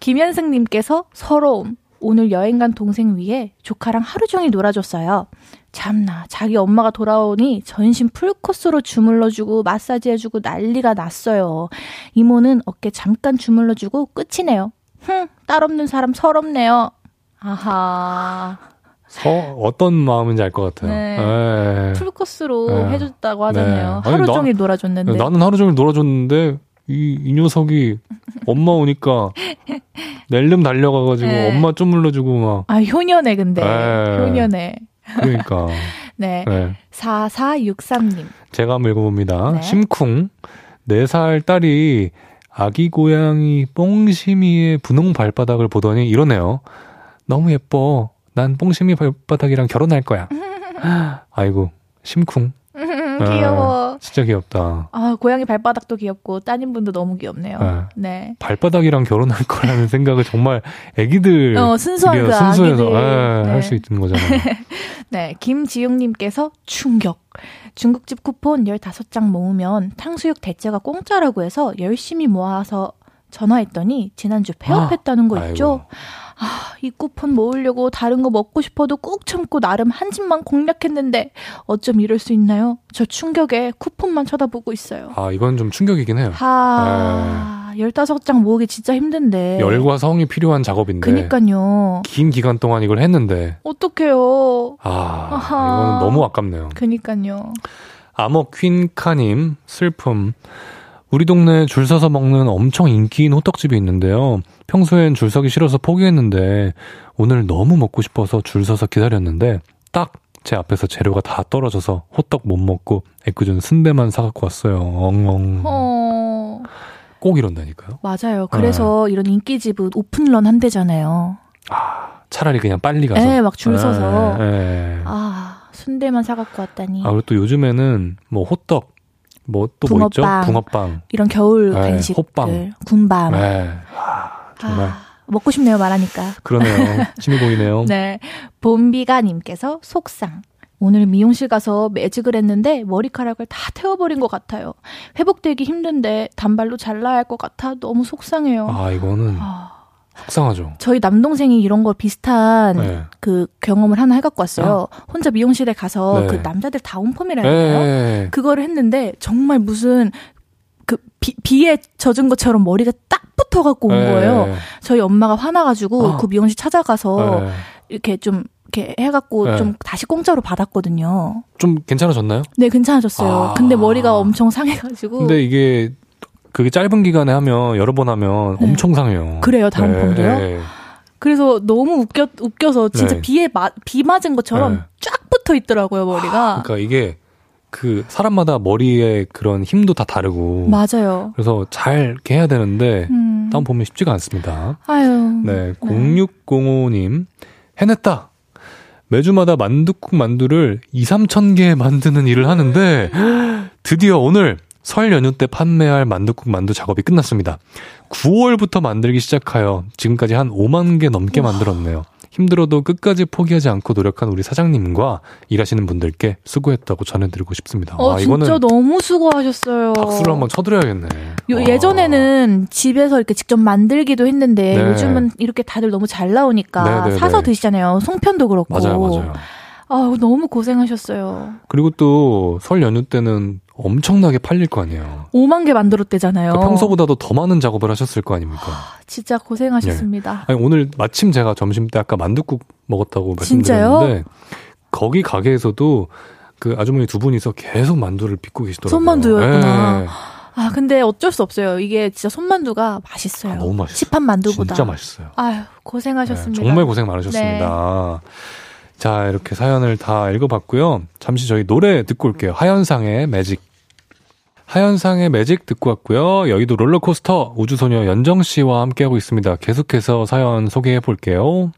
김현승님께서 서러움. 오늘 여행 간 동생 위에 조카랑 하루 종일 놀아줬어요. 참나, 자기 엄마가 돌아오니 전신 풀코스로 주물러주고 마사지해주고 난리가 났어요. 이모는 어깨 잠깐 주물러주고 끝이네요. 흥, 딸 없는 사람 서럽네요. 아하. 서, 어떤 마음인지 알 것 같아요. 네. 예. 풀코스로 네. 해줬다고 하잖아요. 네. 하루 나- 종일 놀아줬는데. 나는 하루 종일 놀아줬는데 이, 이 녀석이 엄마 오니까 낼름 달려가가지고 네. 엄마 좀 물러주고 막 아, 효녀네, 근데. 네. 효녀네. 그러니까 네. 네. 4463님. 제가 한번 읽어봅니다. 네. 심쿵 4살 딸이 아기 고양이 뽕심이의 분홍 발바닥을 보더니 이러네요. 너무 예뻐. 난 뽕심이 발바닥이랑 결혼할 거야. 아이고 심쿵. 귀여워. 진짜 귀엽다. 아, 고양이 발바닥도 귀엽고 따님분도 너무 귀엽네요. 네. 발바닥이랑 결혼할 거라는 생각을 정말 애기들 어, 순수한 그 순수해서 아기들. 네. 할수 있는 거잖아요. 네, 김지용님께서 충격. 중국집 쿠폰 15장 모으면 탕수육 대짜가 공짜라고 해서 열심히 모아서 전화했더니 지난주 폐업했다는 거 있죠? 아, 이 쿠폰 모으려고 다른 거 먹고 싶어도 꾹 참고 나름 한 집만 공략했는데 어쩜 이럴 수 있나요? 저 충격에 쿠폰만 쳐다보고 있어요. 아 이건 좀 충격이긴 해요. 하, 15장 모으기 진짜 힘든데. 열과 성이 필요한 작업인데 네. 그니까요. 긴 기간 동안 이걸 했는데 어떡해요. 아 아하. 이거는 너무 아깝네요. 그니까요. 암흑 퀸카님 슬픔. 우리 동네에 줄 서서 먹는 엄청 인기인 호떡집이 있는데요. 평소엔 줄 서기 싫어서 포기했는데 오늘 너무 먹고 싶어서 줄 서서 기다렸는데 딱 제 앞에서 재료가 다 떨어져서 호떡 못 먹고 애꿎은 순대만 사갖고 왔어요. 엉엉. 어, 꼭 이런다니까요. 맞아요. 그래서 네. 이런 인기집은 오픈런 한대잖아요. 차라리 그냥 빨리 가서. 네, 막 줄 서서. 예, 예. 아, 순대만 사갖고 왔다니. 아, 그리고 또 요즘에는 뭐 호떡, 뭐 또 뭐 있죠? 붕어빵. 이런 겨울 네, 간식들. 호빵. 군밤. 네. 아, 정말 아, 먹고 싶네요, 말하니까. 그러네요. 침이 보이네요. 네. 봄비가님께서 속상. 오늘 미용실 가서 매직을 했는데 머리카락을 다 태워버린 것 같아요. 회복되기 힘든데 단발로 잘라야 할 것 같아 너무 속상해요. 아, 이거는 아, 속상하죠. 저희 남동생이 이런 거 비슷한 네. 그 경험을 하나 해갖고 왔어요. 혼자 미용실에 가서 네. 그 남자들 다운펌이라 예, 해야 되나요? 예. 그거를 했는데 정말 무슨 그 비, 비에 젖은 것처럼 머리가 딱 붙어갖고 온 예, 거예요. 예. 저희 엄마가 화나가지고 아. 그 미용실 찾아가서 예. 이렇게 좀 이렇게 해갖고 네. 좀 다시 공짜로 받았거든요. 좀 괜찮아졌나요? 네, 괜찮아졌어요. 아. 근데 머리가 엄청 상해가지고. 근데 이게 그게 짧은 기간에 하면 여러 번 하면 네. 엄청 상해요. 그래요, 다운펌도요? 네. 그래서 너무 웃겨, 웃겨서 진짜 네. 비에 마, 비 맞은 것처럼 네. 쫙 붙어 있더라고요, 머리가. 그러니까 이게 그 사람마다 머리에 그런 힘도 다 다르고 맞아요. 그래서 잘 이렇게 해야 되는데 음. 다운 보면 쉽지가 않습니다. 아유. 네, 0605님 해냈다. 매주마다 만두국 만두를 2, 3천 개 만드는 일을 하는데 드디어 오늘 설 연휴 때 판매할 만두국 만두 작업이 끝났습니다. 9월부터 만들기 시작하여 지금까지 한 5만 개 넘게 만들었네요. 힘들어도 끝까지 포기하지 않고 노력한 우리 사장님과 일하시는 분들께 수고했다고 전해드리고 싶습니다. 어, 아, 진짜 너무 수고하셨어요. 박수를 한번 쳐드려야겠네. 요, 와. 예전에는 집에서 이렇게 직접 만들기도 했는데 네. 요즘은 이렇게 다들 너무 잘 나오니까 네, 네, 사서 네. 드시잖아요. 송편도 그렇고. 맞아요, 맞아요. 아우, 너무 고생하셨어요. 그리고 또 설 연휴 때는 엄청나게 팔릴 거 아니에요. 5만 개 만들었대잖아요. 그러니까 평소보다도 더 많은 작업을 하셨을 거 아닙니까? 진짜 고생하셨습니다. 아니, 오늘 마침 제가 점심 때 아까 만둣국 먹었다고 진짜요? 말씀드렸는데 거기 가게에서도 그 아주머니 두 분이서 계속 만두를 빚고 계시더라고요. 손만두였구나. 네. 아, 근데 어쩔 수 없어요. 이게 진짜 손만두가 맛있어요. 아, 너무 맛있어요. 시판 만두보다. 진짜 맛있어요. 아유, 고생하셨습니다. 네, 정말 고생 많으셨습니다. 자, 이렇게 사연을 다 읽어봤고요. 잠시 저희 노래 듣고 올게요. 하현상의 매직. 하현상의 매직 듣고 왔고요. 여의도 롤러코스터 우주소녀 연정 씨와 함께하고 있습니다. 계속해서 사연 소개해 볼게요.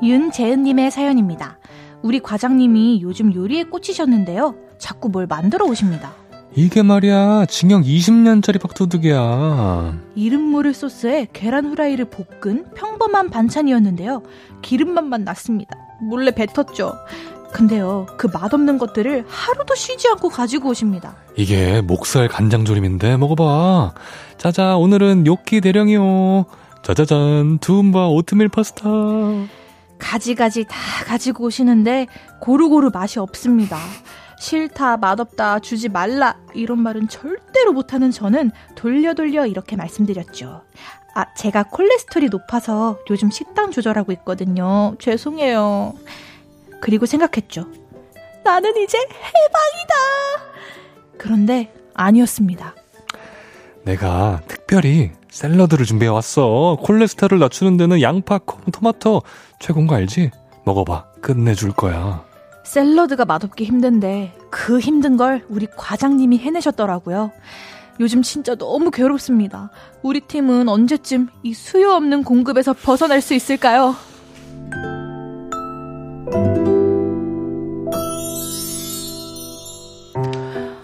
윤재은님의 사연입니다. 우리 과장님이 요즘 요리에 꽂히셨는데요. 자꾸 뭘 만들어 오십니다. 이게 말이야, 징역 20년짜리 밥도둑이야. 이름 모를 소스에 계란 후라이를 볶은 평범한 반찬이었는데요. 기름맛만 났습니다. 몰래 뱉었죠. 근데요, 그 맛없는 것들을 하루도 쉬지 않고 가지고 오십니다. 이게 목살 간장조림인데 먹어봐. 짜자, 오늘은 요끼 대령이요. 짜자잔, 두움바 오트밀 파스타. 가지가지 다 가지고 오시는데 고루고루 맛이 없습니다. 싫다, 맛없다, 주지 말라 이런 말은 절대로 못하는 저는 돌려 돌려 이렇게 말씀드렸죠. 아, 제가 콜레스테롤이 높아서 요즘 식단 조절하고 있거든요. 죄송해요. 그리고 생각했죠. 나는 이제 해방이다. 그런데 아니었습니다. 내가 특별히 샐러드를 준비해 왔어. 콜레스테롤 낮추는 데는 양파, 콩, 토마토 최고인 거 알지? 먹어봐. 끝내줄 거야. 샐러드가 맛없기 힘든데 그 힘든 걸 우리 과장님이 해내셨더라고요. 요즘 진짜 너무 괴롭습니다. 우리 팀은 언제쯤 이 수요 없는 공급에서 벗어날 수 있을까요?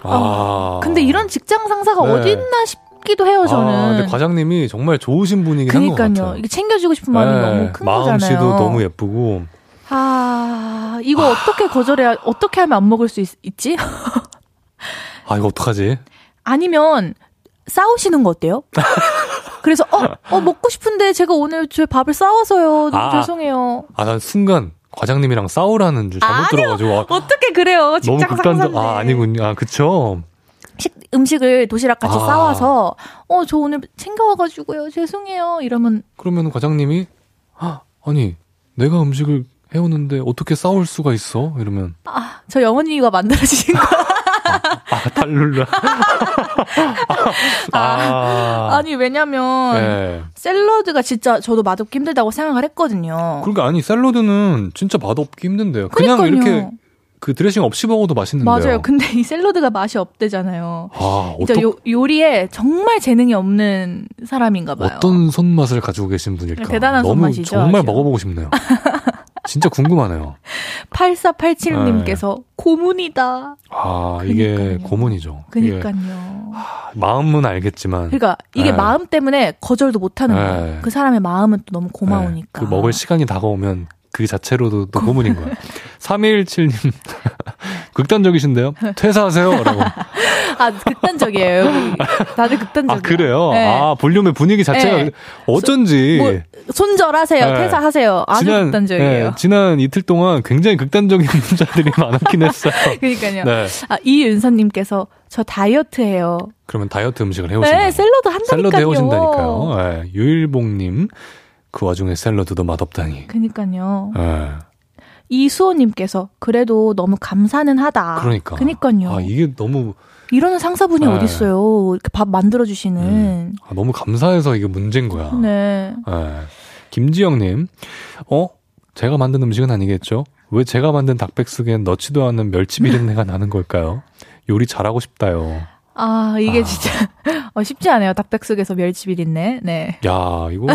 아. 근데 이런 직장 상사가 네. 어디 있나 싶기도 해요, 저는. 아, 근데 과장님이 정말 좋으신 분이긴 한것 그니까요. 같아요. 이게 챙겨주고 싶은 마음이 네, 너무 큰 마음씨도 거잖아요. 너무 예쁘고. 아, 이거 어떻게 거절해야, 어떻게 하면 안 먹을 수 있, 있지? 아, 이거 어떡하지? 아니면 싸우시는 거 어때요? 그래서 어, 어 먹고 싶은데 제가 오늘 제 밥을 싸워서요. 너무 아. 죄송해요. 아, 난 순간 과장님이랑 싸우라는 줄 잘못 아니요. 들어가지고. 아, 어떻게 그래요? 너무 극단적. 아, 아니군요. 아, 그쵸. 식, 음식을 도시락 같이 아. 싸와서 어 저 오늘 챙겨와가지고요. 죄송해요. 이러면 그러면 과장님이, 아, 아니, 내가 음식을 해오는데 어떻게 싸울 수가 있어? 이러면, 아 저 영원이가 만들어주신 거. 아, 탈룰라. 아, 아 니 왜냐면 네. 샐러드가 진짜 저도 맛없기 힘들다고 생각을 했거든요. 그러니까 아니 샐러드는 진짜 맛없기 힘든데요. 그냥 그러니까요. 이렇게 그 드레싱 없이 먹어도 맛있는데요. 맞아요. 근데 이 샐러드가 맛이 없대잖아요. 아, 어떠, 요, 요리에 정말 재능이 없는 사람인가 봐요. 어떤 손맛을 가지고 계신 분일까? 대단한 너무 손맛이죠, 정말 아주. 먹어보고 싶네요. 진짜 궁금하네요. 8487님께서 고문이다. 아, 이게 그러니까요. 고문이죠. 이게 그니까요. 마음은 알겠지만 그러니까 이게 네. 마음 때문에 거절도 못 하는 네. 거예요. 그 사람의 마음은 또 너무 고마우니까. 네, 그 먹을 시간이 다가오면 그 자체로도 또 고문인 거야. 3217님 극단적이신데요? 퇴사하세요. 라고. 아 극단적이에요. 다들 극단적이에요. 아, 그래요? 네. 아, 볼륨의 분위기 자체가 네. 어쩐지. 뭐, 손절하세요. 네. 퇴사하세요. 아주 극단적이에요. 네, 지난 이틀 동안 굉장히 극단적인 문자들이 많았긴 했어요. 그러니까요. 네. 아, 이윤서님께서 저 다이어트 해요. 그러면 다이어트 음식을 해오신다. 네, 샐러드 한다니까요. 샐러드 해오신다니까요. 네, 유일봉님, 그 와중에 샐러드도 맛없다니. 그니까요. 네, 이수호님께서 그래도 너무 감사는 하다. 그러니까. 그니까요. 아, 이게 너무, 이러는 상사분이 네. 어딨어요. 이렇게 밥 만들어주시는. 음, 아, 너무 감사해서 이게 문제인 거야. 네. 네. 김지영님, 어? 제가 만든 음식은 아니겠죠? 왜 제가 만든 닭백숙엔 넣지도 않은 멸치 비린내가 나는 걸까요? 요리 잘하고 싶다요. 아, 이게 아. 진짜 어, 쉽지 않아요. 닭백숙에서 멸치 비린내. 네. 야, 이거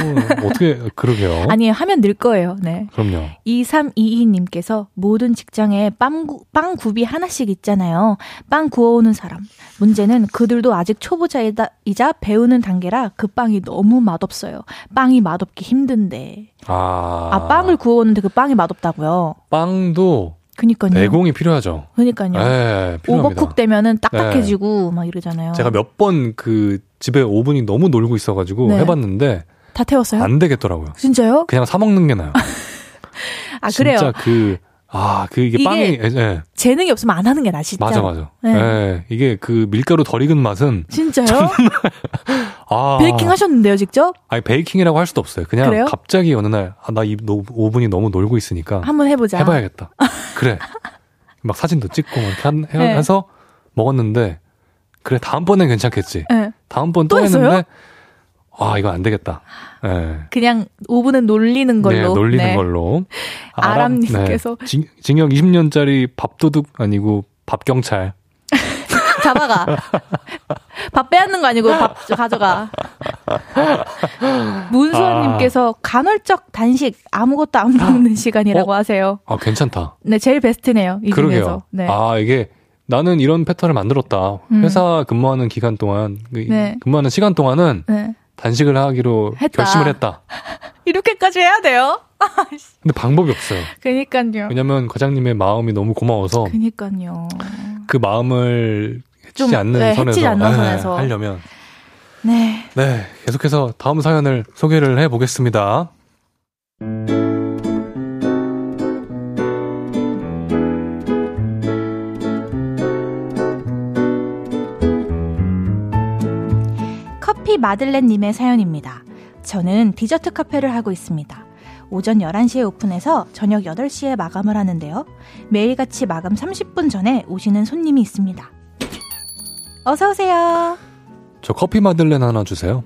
어떻게 그러게요. 아니, 하면 늘 거예요. 네. 그럼요. 2322님께서 모든 직장에 빵, 구, 빵 굽이 하나씩 있잖아요. 빵 구워오는 사람. 문제는 그들도 아직 초보자이다, 이자 배우는 단계라 그 빵이 너무 맛없어요. 빵이 맛없기 힘든데. 아, 아, 빵을 구워오는데 그 빵이 맛없다고요? 빵도 그니까요. 내공이 필요하죠. 그니까요. 네, 필요합니다. 오버쿡 되면은 딱딱해지고 막 이러잖아요. 제가 몇 번 그 집에 오븐이 너무 놀고 있어가지고 네. 해봤는데 다 태웠어요? 안 되겠더라고요. 진짜요? 그냥 사 먹는 게 나요. 아, 그래요. 진짜 그, 아, 그 이게 이게 빵이, 예, 예. 재능이 없으면 안 하는 게 나, 진짜. 맞아, 맞아. 네. 예, 이게 그 밀가루 덜 익은 맛은, 진짜요? 아. 베이킹 하셨는데요, 직접? 아니, 베이킹이라고 할 수도 없어요. 그냥 그래요? 갑자기 어느 날, 아, 나 이 오븐이 너무 놀고 있으니까 한번 해 보자. 해 봐야겠다. 그래. 막 사진도 찍고 막 이렇게 한- 해- 네. 해서 먹었는데, 그래, 다음번엔 괜찮겠지. 네. 다음번 또, 또? 했는데, 아, 이거 안 되겠다. 예. 그냥 오븐은 놀리는 걸로. 네, 놀리는 네. 걸로. 아람님께서. 네. 징, 징역 20년짜리 밥도둑 아니고 밥경찰. 잡아가. 밥 빼앗는 거 아니고 밥 가져가. 문수아님께서 간헐적 단식 아무것도 안 먹는 시간이라고 어? 하세요. 아, 괜찮다. 네, 제일 베스트네요. 이 그러게요. 중에서. 네. 아, 이게 나는 이런 패턴을 만들었다. 음. 회사 근무하는 기간 동안, 그 네. 근무하는 시간 동안은 네. 단식을 하기로 했다. 결심을 했다. 이렇게까지 해야 돼요? 근데 방법이 없어요. 그니까요. 왜냐면 과장님의 마음이 너무 고마워서 그니까요. 그 마음을 해치지 좀, 않는 네, 선에서, 해치지 않는 네, 선에서. 하려면 네. 네 계속해서 다음 사연을 소개를 해 보겠습니다. 커피 마들렌 님의 사연입니다. 저는 디저트 카페를 하고 있습니다. 오전 11시에 오픈해서 저녁 8시에 마감을 하는데요. 매일같이 마감 30분 전에 오시는 손님이 있습니다. 어서 오세요. 저 커피 마들렌 하나 주세요.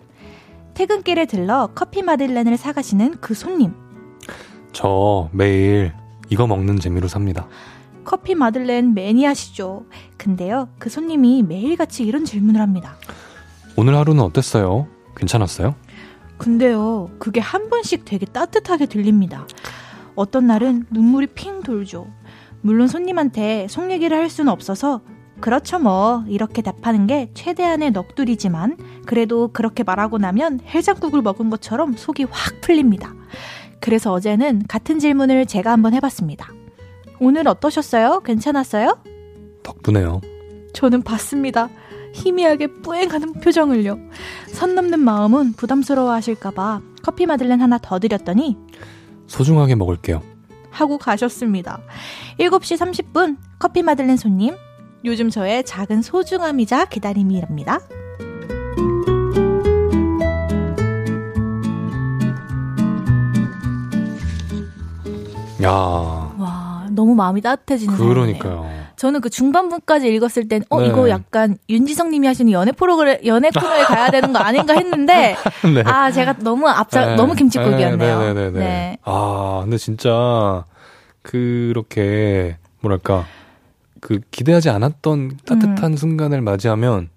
퇴근길에 들러 커피 마들렌을 사가시는 그 손님. 저 매일 이거 먹는 재미로 삽니다. 커피 마들렌 매니아시죠. 근데요, 그 손님이 매일같이 이런 질문을 합니다. 오늘 하루는 어땠어요? 괜찮았어요? 근데요, 그게 한 번씩 되게 따뜻하게 들립니다. 어떤 날은 눈물이 핑 돌죠. 물론 손님한테 속 얘기를 할 수는 없어서 그렇죠 뭐 이렇게 답하는 게 최대한의 넋두리지만 그래도 그렇게 말하고 나면 해장국을 먹은 것처럼 속이 확 풀립니다. 그래서 어제는 같은 질문을 제가 한번 해봤습니다. 오늘 어떠셨어요? 괜찮았어요? 덕분에요. 저는 봤습니다. 희미하게 뿌앵하는 표정을요. 선 넘는 마음은 부담스러워 하실까봐 커피 마들렌 하나 더 드렸더니 소중하게 먹을게요. 하고 가셨습니다. 7시 30분 커피 마들렌 손님. 요즘 저의 작은 소중함이자 기다림이랍니다. 야, 와, 너무 마음이 따뜻해지는. 그러니까요. 저는 그 중반부까지 읽었을 땐, 어, 네. 이거 약간 윤지성 님이 하시는 연애 프로그램, 연애 코너에 가야 되는 거 아닌가 했는데, 네. 아, 제가 너무 앞자, 네. 너무 김치국이었네요. 네, 네, 네, 네. 네. 아, 근데 진짜 그렇게 뭐랄까 그 기대하지 않았던 따뜻한 순간을 맞이하면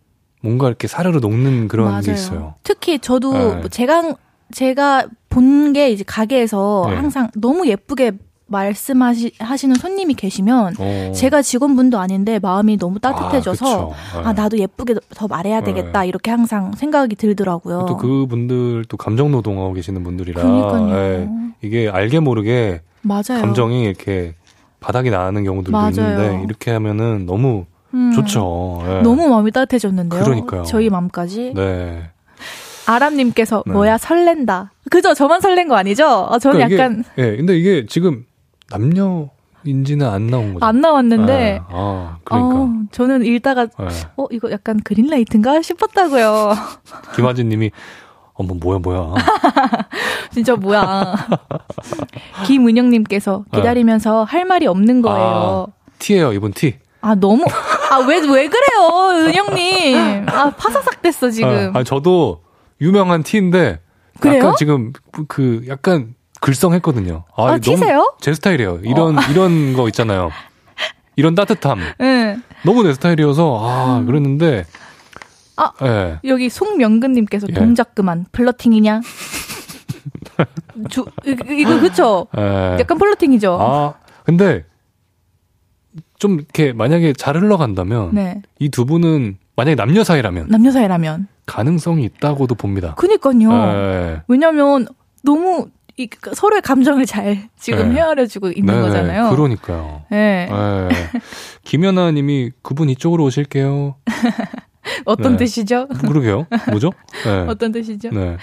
뭔가 이렇게 사르르 녹는 그런 맞아요. 게 있어요. 특히 저도 네. 뭐 제가 제가 본 게 이제 가게에서 네. 항상 너무 예쁘게 말씀하시 하시는 손님이 계시면 어. 제가 직원분도 아닌데 마음이 너무 따뜻해져서 아, 그쵸. 아, 네. 나도 예쁘게 더 말해야 되겠다 이렇게 항상 생각이 들더라고요. 또 그분들 또 감정 노동하고 계시는 분들이라. 예, 이게 알게 모르게 맞아요. 감정이 이렇게 바닥이 나는 경우들도 맞아요. 있는데 이렇게 하면은 너무 음, 좋죠. 예. 너무 마음이 따뜻해졌는데요. 그러니까요. 저희 마음까지. 네. 아람님께서 네. 뭐야 설렌다. 그죠? 저만 설렌 거 아니죠? 어, 저는 그러니까 약간 예, 근데 이게 지금 남녀 인지는 안 나온 거죠. 안 나왔는데 예, 아, 그러니까. 어, 저는 읽다가 예. 어 이거 약간 그린라이트인가 싶었다고요. 김하진 님이 어머 뭐야 뭐야. 진짜 뭐야. 김은영님께서 기다리면서 할 말이 없는 거예요. 티예요, 이분 티. 아, 너무 아왜왜 그래요, 은영님. 아 파사삭 됐어 지금. 아, 아니, 저도 유명한 티인데 그래요? 약간 지금 그- 그 약간 글썽했거든요. 아, 아, 너무 튀세요? 제 스타일이에요. 이런 이런 거 있잖아요. 이런 따뜻함. 응. 너무 내 스타일이어서 아 그랬는데 음. 아. 예. 여기 송명근님께서 예. 동작 그만 플러팅이냐? 주, 이거, 그쵸? 예. 약간 플러팅이죠. 아 근데 좀 이렇게 만약에 잘 흘러간다면 네. 이두 분은 만약에 남녀 사이라면 남녀 사이라면. 가능성이 있다고도 봅니다. 그니까요. 예. 왜냐면 너무 이, 그 서로의 감정을 잘 지금 네. 헤아려주고 있는 네네, 거잖아요. 그러니까요. 네. 예. 김연아 님이 그분 이쪽으로 오실게요. 어떤 네. 뜻이죠? 그러게요. 뭐죠? 네. 어떤 뜻이죠? 네.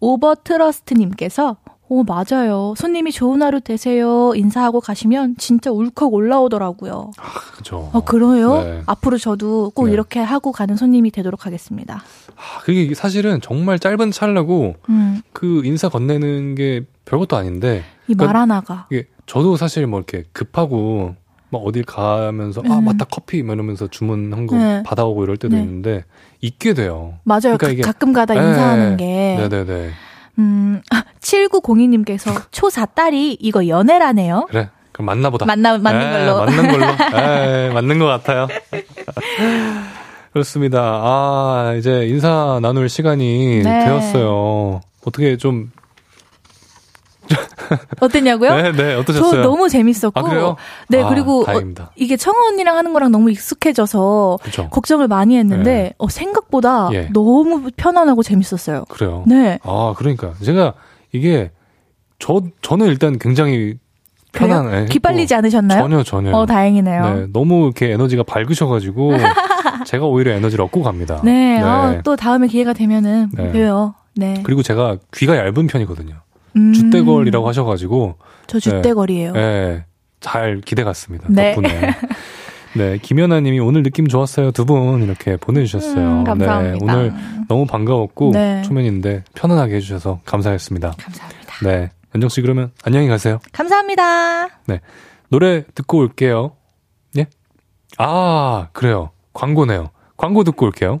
오버 트러스트님께서 오 맞아요. 손님이 좋은 하루 되세요. 인사하고 가시면 진짜 울컥 올라오더라고요. 그죠. 어 그래요? 네. 앞으로 저도 꼭 네. 이렇게 하고 가는 손님이 되도록 하겠습니다. 아, 그게 사실은 정말 짧은 찰나고 음, 그 인사 건네는 게 별것도 아닌데 이말 그러니까 하나가 이게 저도 사실 뭐 이렇게 급하고 막 어딜 가면서 아 음. 맞다 커피 막 이러면서 주문한 거 네. 받아오고 이럴 때도 네. 있는데 있게 돼요. 맞아요. 그러니까 가- 가끔 가다 네. 인사하는 게 네네네. 음, 7902님께서 초4 딸이 이거 연애라네요. 그래. 그럼 맞나보다. 맞나 맞는 에, 걸로. 맞는 걸로. 에, 맞는 것 같아요. 그렇습니다. 아, 이제 인사 나눌 시간이 네. 되었어요. 어떻게 좀, 어땠냐고요? 네, 네, 저 어떠셨어요? 너무 재밌었고. 아, 그래요? 네, 아, 그리고 어. 이게 청아 언니랑 하는 거랑 너무 익숙해져서 그죠. 걱정을 많이 했는데 어, 생각보다 예. 너무 편안하고 재밌었어요. 그래요. 네. 아, 그러니까. 제가 이게, 저, 저는 일단 굉장히 그래요? 편안 해. 기빨리지 않으셨나요? 전혀, 전혀. 어, 다행이네요. 네, 너무 이렇게 에너지가 밝으셔가지고, 제가 오히려 에너지를 얻고 갑니다. 네, 어, 또 다음에 기회가 되면은 네. 봬요. 네. 그리고 제가 귀가 얇은 편이거든요. 음, 주대걸이라고 하셔가지고, 저 주대걸이에요. 네, 잘 기대 갔습니다. 네. 덕분에. 네, 김연아님이 오늘 느낌 좋았어요. 두 분 이렇게 보내주셨어요. 음, 감사합니다. 네, 오늘 너무 반가웠고 네. 초면인데 편안하게 해주셔서 감사했습니다. 감사합니다. 네, 연정 씨 그러면 안녕히 가세요. 감사합니다. 노래 듣고 올게요. 예? 아, 그래요. 광고네요. 광고 듣고 올게요.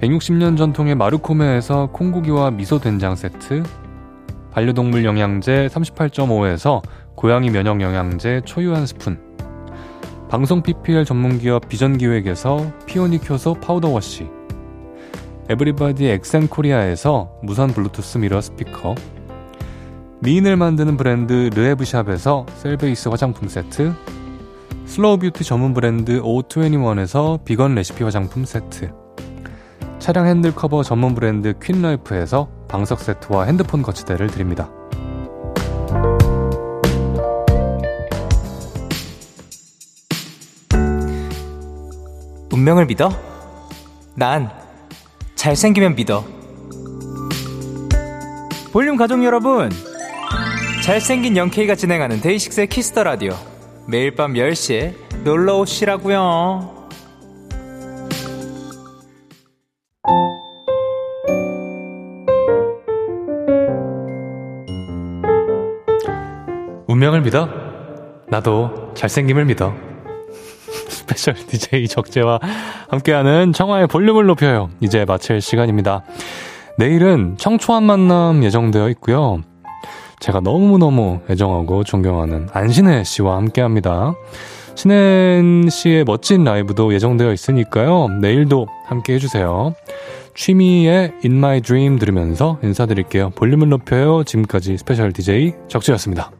160년 전통의 마르코메에서 콩고기와 미소 된장 세트, 반려동물 영양제 38.5에서 고양이 면역 영양제 초유 한 스푼, 방송 PPL 전문기업 비전기획에서 피오닉 효소 powder wash, 에브리바디 엑센코리아에서 무선 블루투스 미러 스피커, 미인을 만드는 브랜드 르에브샵에서 셀베이스 화장품 세트, slow beauty 전문 브랜드 O21에서 비건 레시피 화장품 세트, 차량 핸들 커버 전문 브랜드 퀸라이프에서 방석 세트와 핸드폰 거치대를 드립니다. 운명을 믿어? 난 잘생기면 믿어. 볼륨 가족 여러분, 잘생긴 영케이가 진행하는 데이식스의 키스터 라디오. 매일 밤 10시에 놀러 오시라고요. 운명을 믿어? 나도 잘생김을 믿어. special DJ 적재와 함께하는 청하의 볼륨을 높여요. 이제 마칠 시간입니다. 내일은 청초한 만남 예정되어 있고요. 제가 너무너무 애정하고 존경하는 안신혜 씨와 함께 합니다. 신혜 씨의 멋진 라이브도 예정되어 있으니까요. 내일도 함께 해주세요. 취미의 In My Dream 들으면서 인사드릴게요. 볼륨을 높여요. 지금까지 special DJ 적재였습니다.